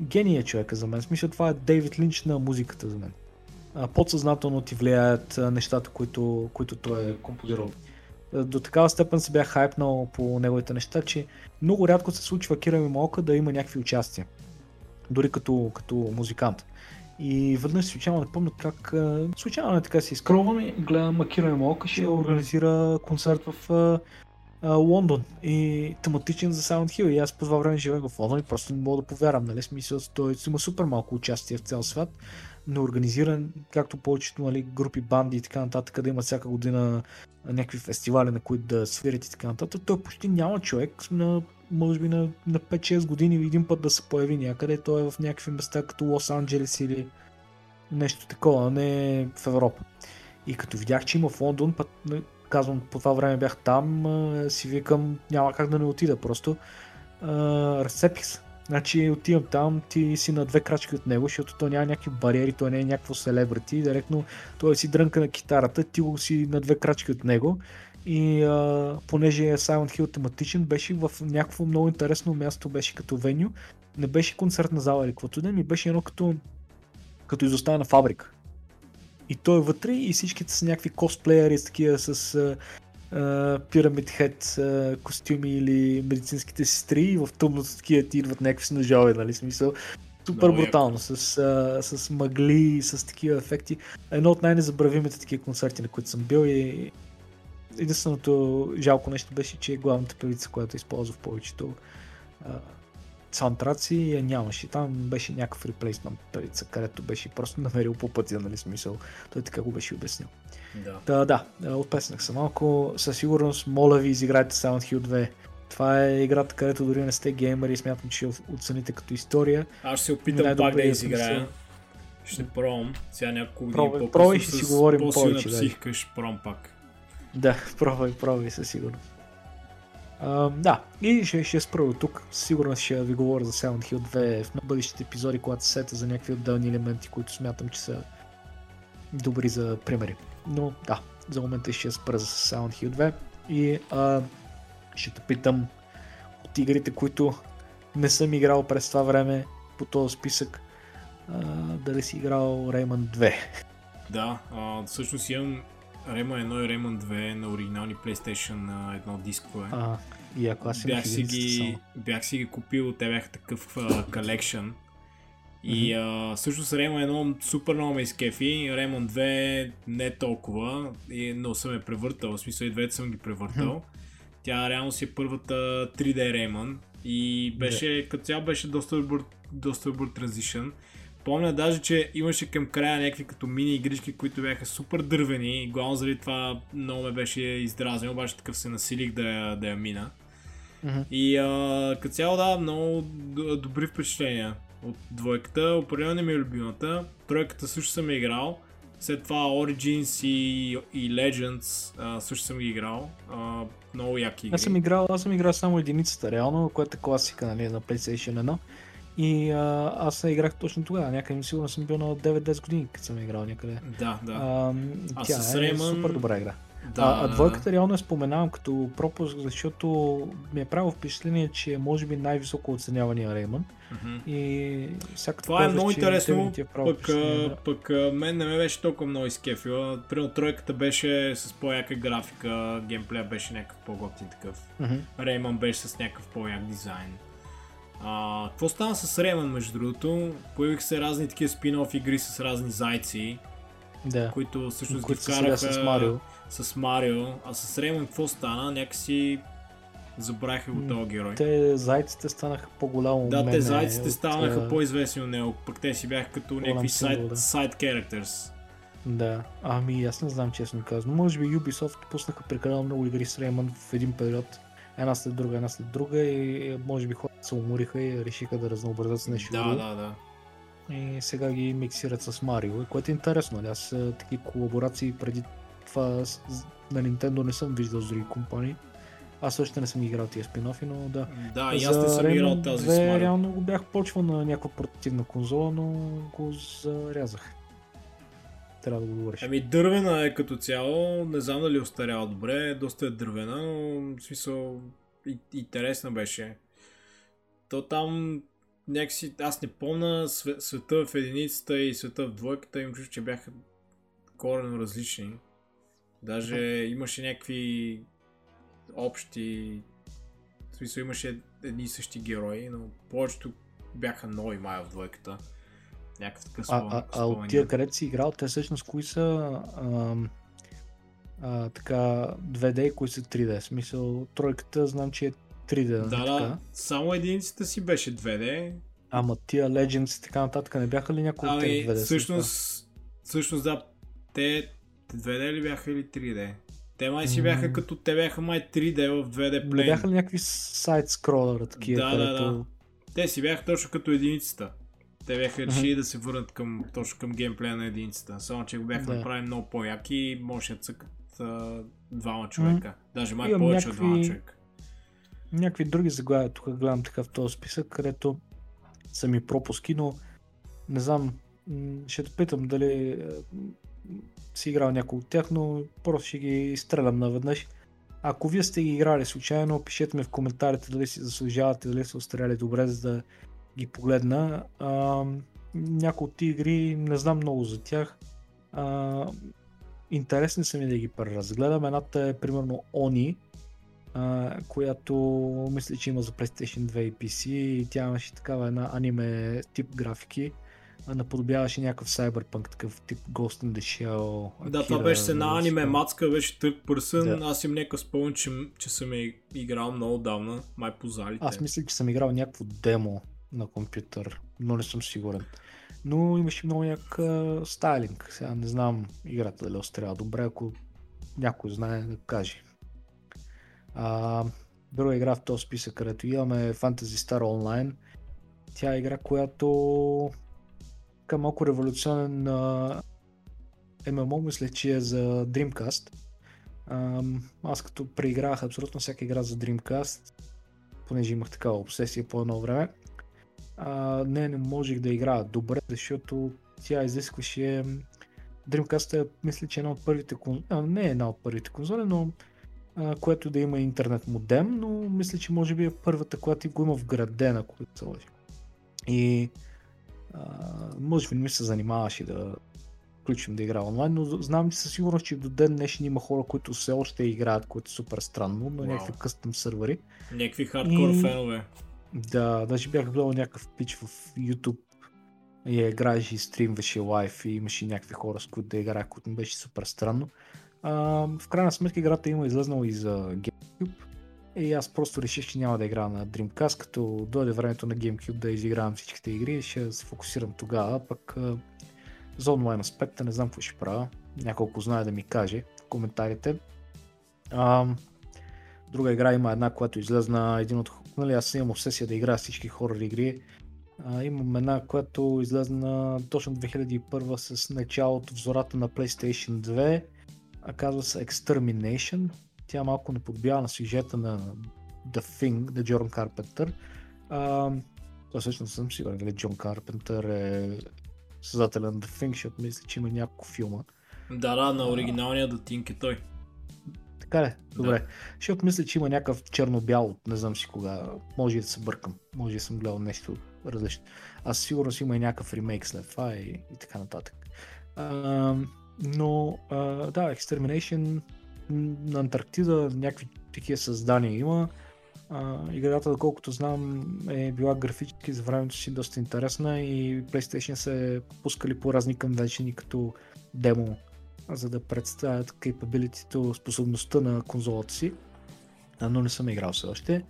гения човека за мен. Смисъл това е Дейвид Линч на музиката за мен. А, подсъзнателно ти влияят а, нещата, които, които той е композирал. До такава степен се бях хайпнал по неговите неща, че много рядко се случва Кира Мимолка да има някакви участия. Дори като, като музикант. И веднъж случайно не помня как, случайно така си изкровам и гледам Акира Молка ще организира концерт в Лондон и тематичен за Silent Hill. И аз по това време живея в Лондон и просто не мога да повярвам, нали? Смисъл, той има супер малко участие в цял свят, но организиран, както повечето нали, групи, банди и така нататък, да има всяка година някакви фестивали, на които да свирят и така нататък. Той почти няма човек на може би на, на 5-6 години един път да се появи някъде. Той е в някакви места като Лос Анджелес или нещо такова, а не в Европа. И като видях, че има в Лондон, път, казвам, по това време бях там, си викам, няма как да не отида, просто а, се. Значи отивам там, ти си на две крачки от него, защото той няма някакви бариери, той не е някакво селебрити, директно той си дрънка на китарата, ти го си на две крачки от него и а, понеже Silent Hill тематичен, беше в някакво много интересно място, беше като веню. Не беше концертна зала или каквото да ми беше едно като, като изоставена фабрика. И той е вътре и всичките са някакви косплеери с такива с пирамид хед костюми или медицинските сестри и в тъмното такива ти идват някакви с ножове, нали смисъл. Супер брутално, с, а, с мъгли, с такива ефекти. Едно от най-незабравимите такива концерти, на които съм бил и единственото жалко нещо беше, че главната певица, която използва в повечето а, саундтраци я нямаше. Там беше някакъв реплейсмент певица, където беше просто намерил по пътя, нали смисъл. Той така го беше обяснил. Да. Да, да, отпеснах се малко. Със сигурност, моля ви, изиграйте Silent Hill 2. Това е играта, където дори не сте геймери и смятам, че оцените като история. Аз ще се опитам пак да изиграя. Ще пробвам. Сега няколко години по-късно ще си с говорим по-силна повече, да. психика ще пробвам пак. Да, пробвай, пробвай със сигурност. А, да, и ще, ще спра до тук. Сигурно ще ви говоря за Silent Hill 2 в бъдещите епизоди, когато се сета за някакви отделни елементи, които смятам, че са добри за примери. Но да, за момента ще спра за Silent Hill 2 и а, ще те питам от игрите, които не съм играл през това време по този списък, а, дали си играл Rayman 2. Да, а, всъщност имам Rayman 1 и Rayman 2 на оригинални PlayStation на едно дискове. А, и ако аз бях, си ги, бях си ги купил, те бяха такъв колекшн. И а, всъщност Rayman 1 супер много ме изкефи, Rayman 2 не толкова, и, но съм е превъртал, в смисъл и двете съм ги превъртал. Тя реално си е първата 3D Rayman и беше, като цяло беше доста добър, доста добър транзишън. Помня даже, че имаше към края някакви като мини игрички, които бяха супер дървени. и Главно заради това много ме беше издразнил, обаче такъв се насилих да я, да я мина. Мгм. И а, като цяло да, много добри впечатления от двойката. Определено ми е любимата. Тройката също съм играл. След това Origins и, и Legends а, също съм ги играл. А, много яки игри. Аз съм играл, аз съм играл само единицата, реално, която е класика нали, на PlayStation 1. И а, аз я играх точно тогава, някъде сигурно съм бил на 9-10 години, като съм играл някъде. Да, да. А, А тя с е Rayman- супер добра игра. да, а, а двойката реално я споменавам като пропуск, защото ми е правило впечатление, че е може би най-високо оценявания Рейман. Мгм. И всяка Това е много интересно, е пък, да. пък мен не ме беше толкова много изкефила. Примерно тройката беше с по-яка графика, геймплея беше някакъв по-готин такъв. Мгм. Рейман беше с някакъв по-як дизайн. А, какво стана с Рейман между другото? Появиха се разни такива спин-оф игри с разни зайци, Да. които всъщност Които ги вкараха с Марио. с Марио. А с Рейман какво стана? Някакси забравиха го този герой. Те зайците станаха по-голямо Да, те зайците от, станаха по-известни от него, пък те си бяха като Голям някакви сайд, да. сайд characters. Да, ами аз не знам честно казано. Може би Ubisoft пуснаха прекалено много игри с Rayman в един период. Една след друга, една след друга и може би хората се умориха и решиха да разнообразят с нещо Да, друго. да, да. И сега ги миксират с Марио, което е интересно. Нали? Аз такива колаборации преди това на Nintendo не съм виждал с други компании. Аз също не съм играл тия спин-офи, но да. Да, и аз не съм играл тази 2 с Марио. реално го бях почвал на някаква портативна конзола, но го зарязах. Трябва да го говориш. Ами дървена е като цяло, не знам дали остарява добре, доста е дървена, но в смисъл и- интересна беше. То там някакси, аз не помня све- света в единицата и света в двойката, им чуш, че бяха коренно различни. Даже имаше някакви общи, в смисъл имаше едни и същи герои, но повечето бяха нови май в двойката. Някакъв такъв А, спомен. а, а спомен от тия, където си играл, те всъщност кои са ам, а, така 2D и кои са 3D? В смисъл, тройката знам, че е 3D, нали Да, така? да, само единицата си беше 2D. Ама тия Legends и така нататък не бяха ли някои от Ами, 2D? след всъщност, всъщност да, те 2D ли бяха или 3D? Те май си бяха като те бяха май 3D в 2D това? Не плейн. бяха ли някакви сайт скролъра такива, Да, да, където... да. Те си бяха точно като единицата. Те бяха решили да се върнат към, точно към геймплея на единицата. Само, че го бяха Да. направили много по-яки и може да цъкат а, двама човека. Даже май Имам повече от някакви- двама човека. някакви други заглавия тук гледам така в този списък, където са ми пропуски, но не знам, ще те питам дали си играл някой от тях, но просто ще ги изстрелям наведнъж. Ако вие сте ги играли случайно, пишете ми в коментарите дали си заслужавате, дали са остаряли добре, за да ги погледна. А, някои от игри не знам много за тях. А, интересни са ми да ги преразгледам. Едната е примерно Oni, а, която мисля, че има за PlayStation 2 и PC и тя имаше такава една аниме тип графики, наподобяваше някакъв Cyberpunk, такъв тип Ghost in the Shell. Да, това Akira, беше с една много аниме спомням. мацка, беше търк пърсън. Да. Аз им някакъв спомен, че, че съм играл много давна, май по залите. Аз мисля, че съм играл някакво демо на компютър, но не съм сигурен. Но имаше много як стайлинг. Сега не знам играта дали острява добре, ако някой знае да каже. А, друга игра в този списък, където имаме Fantasy Star Online. Тя е игра, която така малко революционен а, MMO, мисля, че е за Dreamcast. Аз като преигравах абсолютно всяка игра за Dreamcast, понеже имах такава обсесия по едно време, а, не, не можех да играя добре, защото тя изискваше Dreamcast е, мисля, че е една от първите конзоли, а, не е една от първите конзоли, но а, което да има интернет модем, но мисля, че може би е първата, която го има вградена, която се лъжи. И а, може би не ми се занимаваше да включим да игра онлайн, но знам, със сигурност, че до ден днешен има хора, които все още играят, което е супер странно, на Вау. някакви къстъм сървъри. Някакви хардкор И- фенове. Да, даже бях гледал някакъв пич в YouTube и играеше и стримваше лайв и имаше някакви хора, с които да играе, което ми беше супер странно. А, в крайна сметка играта има излезнала и за GameCube и аз просто реших, че няма да играя на Dreamcast, като дойде времето на GameCube да изигравам всичките игри и ще се фокусирам тогава, пък а, за онлайн аспекта не знам какво ще правя. Няколко знае да ми каже в коментарите. А, друга игра има една, която излезна един от... Нали, аз имам обсесия да играя всички хорор игри. А, имам една, която излезна точно 2001 с началото в зората на PlayStation 2. А казва се Extermination. Тя малко не подбява на сюжета на The Thing, на Джон Карпентър. А, то всъщност съм сигурен, дали Джон Карпентър е създателя на The Thing, защото мисля, че има няколко филма. Да, да, на оригиналния датинг е той. Така ли? Добре. Защото мисля, че има някакъв черно-бял, от не знам си кога. Може и да се бъркам. Може и да съм гледал нещо различно. Аз сигурно си има и някакъв ремейк след това и, и така нататък. А, но, а, да, Extermination на Антарктида някакви такива създания има. А, играта, доколкото знам, е била графически за времето си доста интересна и PlayStation се пускали по разни конвеншени като демо за да представят capability способността на конзолата си, но не съм играл все още.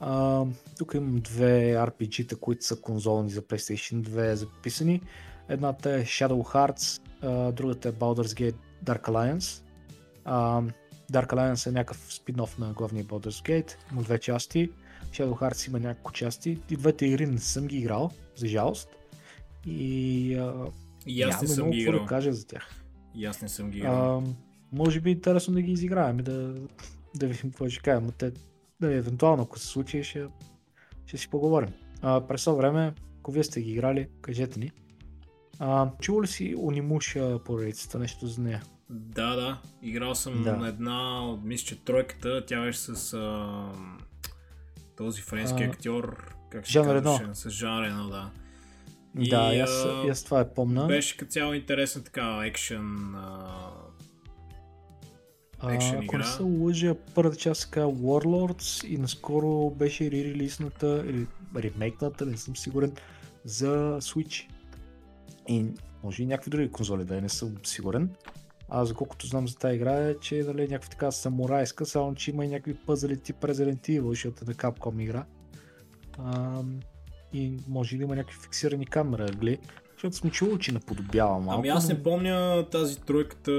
А, тук имам две RPG-та, които са конзолни за PlayStation 2 записани. Едната е Shadow Hearts, а, другата е Baldur's Gate Dark Alliance. А, Dark Alliance е някакъв спин-оф на главния Baldur's Gate, има две части. Shadow Hearts има няколко части. И двете игри не съм ги играл, за жалост. И а, И аз не няма съм ги играл. да кажа за тях. И аз не съм ги играл. А, може би е интересно да ги изиграем и да, да видим какво ще кажем. Те, да, евентуално, ако се случи, ще, ще си поговорим. А, през това време, ако вие сте ги играли, кажете ни. А, чува ли си Онимуша поредицата, нещо за нея? Да, да. Играл съм Да. на една от мисля, че тройката. Тя беше с а, този френски А, актьор. Как се Жан? Рено. С Жан Рено, да. Да, и аз, и аз това е помна. Беше като цяло интересна така екшен. А, А, ако игра. не се лъжа, първата част се казва Warlords и наскоро беше ререлисната или ремейкната, не съм сигурен, за Switch. И може и някакви други конзоли да е, не съм сигурен. А за колкото знам за тази игра е, че е нали, някаква така самурайска, само че има и някакви пъзели тип Resident Evil, защото е на Capcom игра. А, и може да има някакви фиксирани камери ъгли, защото съм чувал, че наподобява малко. Ами аз не помня тази тройката.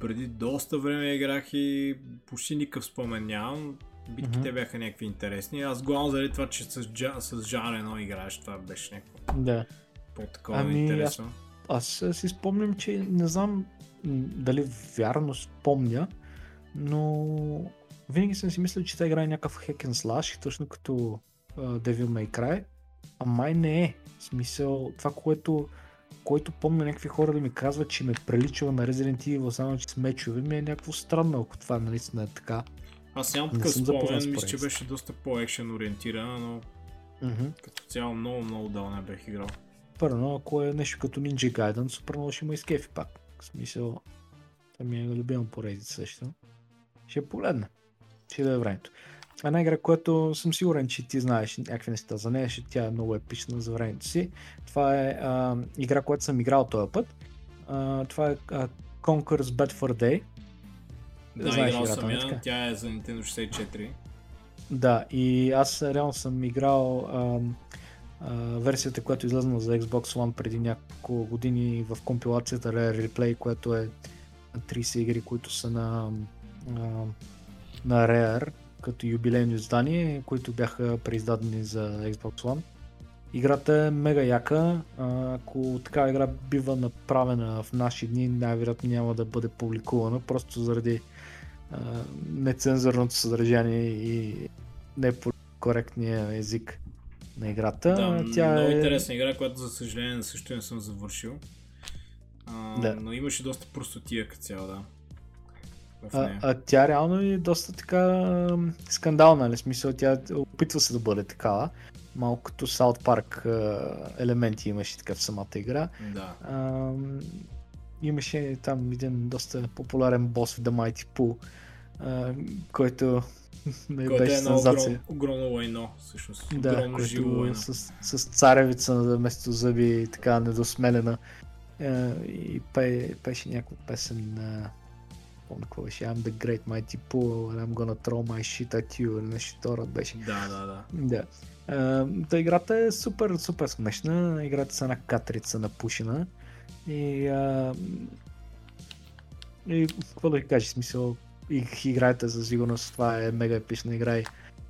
Преди доста време играх и почти никакъв спомен нямам. Битките Мгм. бяха някакви интересни. Аз главно заради това, че с, Джа, с Жан Рено играеш, това беше някакво Да. по-такова Ами, интересно. Аз а, си спомням, че не знам дали вярно спомня, но винаги съм си мислил, че тя играе някакъв and slash, точно като Devil May Cry, а май не е. В смисъл, това, което, което помня някакви хора да ми казват, че ме приличава на Resident Evil, само че с мечове, ми е някакво странно, ако това наистина е така. Аз нямам такъв спомен, мисля, че беше доста по-екшен ориентирана, но Mm-hmm. като цяло много, много дал не бех играл. Първо, ако е нещо като Ninja Gaiden, супер много ще има и скефи пак. В смисъл, това ми е любима поредица също. Ще погледна. Ще да е времето. Една игра, която съм сигурен, че ти знаеш някакви неща за нея, защото тя е много епична за времето си. Това е а, игра, която съм играл този път. А, това е а, Conquer's Bad for Day. Да, знаеш играл съм я, нали тя е за Nintendo 64. Да, и аз реално съм играл а, а, версията, която е излезна за Xbox One преди няколко години в компилацията Rare Replay, което е 30 игри, които са на, а, на Rare като юбилейно издание, които бяха преиздадени за Xbox One. Играта е мега яка. Ако така игра бива направена в наши дни, най-вероятно няма да бъде публикувана, просто заради а, нецензурното съдържание и некоректния език на играта. Да, Тя много е... интересна игра, която за съжаление също не съм завършил. А, да. Но имаше доста простотия като цяло, да. А, а тя реално е доста така скандална, нали? Смисъл, тя опитва се да бъде такава. Малко като South Park елементи имаше така в самата игра. Да. А, имаше там един доста популярен бос в The Mighty Pool, а, който не който беше е сензация. огромно лайно, всъщност. Да, огромно живо лайно. С, с царевица вместо зъби, така недосмелена. и пее, пеше някаква песен на помня какво беше, I'm the great mighty pool and I'm gonna throw my shit at you или нещо второ беше. Да, да, да. Да. Uh, та играта е супер, супер смешна. Играта са на катрица на пушина. И, uh, и какво да ви кажа, смисъл, и играете за сигурност, това е мега епична игра и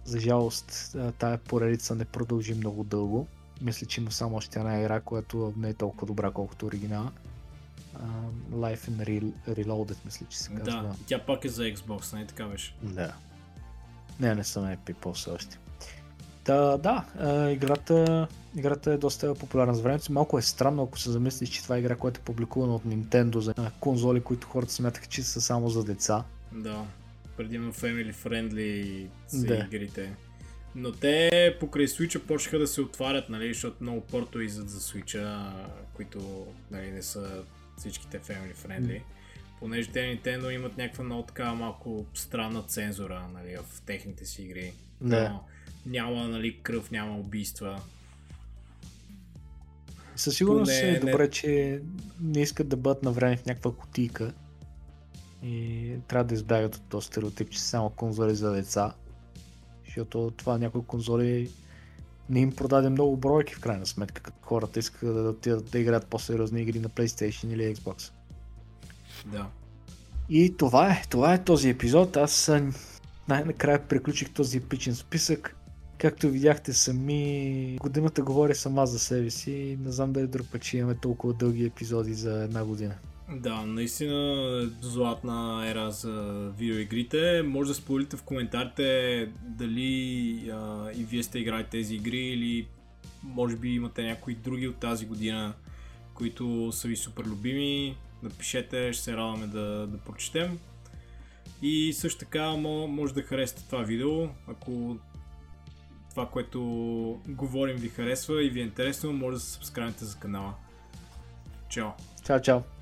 за жалост тая поредица не продължи много дълго. Мисля, че има само още една игра, която не е толкова добра, колкото оригинала. Life in Reloaded, мисля, че се казва. Да, тя пак е за Xbox, не нали така беше? Да. Не, не съм е пипал все още. Та, да, играта, играта е доста популярна за времето. Малко е странно, ако се замислиш, че това е игра, която е публикувана от Nintendo за конзоли, които хората смятаха, че са само за деца. Да, предимно family friendly са да. игрите. Но те покрай Switch почнаха да се отварят, нали, защото много порто излизат за Switch, които нали, не са всичките family friendly. Понеже те Nintendo имат някаква много така малко странна цензура нали, в техните си игри. Да. Но няма нали, кръв, няма убийства. Със сигурност Поне, е добре, не... че не искат да бъдат на време в някаква кутийка и трябва да избягат от този стереотип, че са само конзоли за деца. Защото това някои конзоли не им продаде много бройки в крайна сметка, като хората искат да отидат да играят по-сериозни игри на PlayStation или Xbox. Да. И това е, това е този епизод. Аз най-накрая приключих този епичен списък. Както видяхте сами, годината говори сама за себе си. Не знам дали друг път ще имаме толкова дълги епизоди за една година. Да, наистина златна ера за видеоигрите. Може да споделите в коментарите дали а, и вие сте играли тези игри или може би имате някои други от тази година, които са ви супер любими. Напишете, ще се радваме да, да прочетем. И също така може да харесате това видео, ако това, което говорим ви харесва и ви е интересно, може да се сабскрайбнете за канала. Чао! Чао, чао!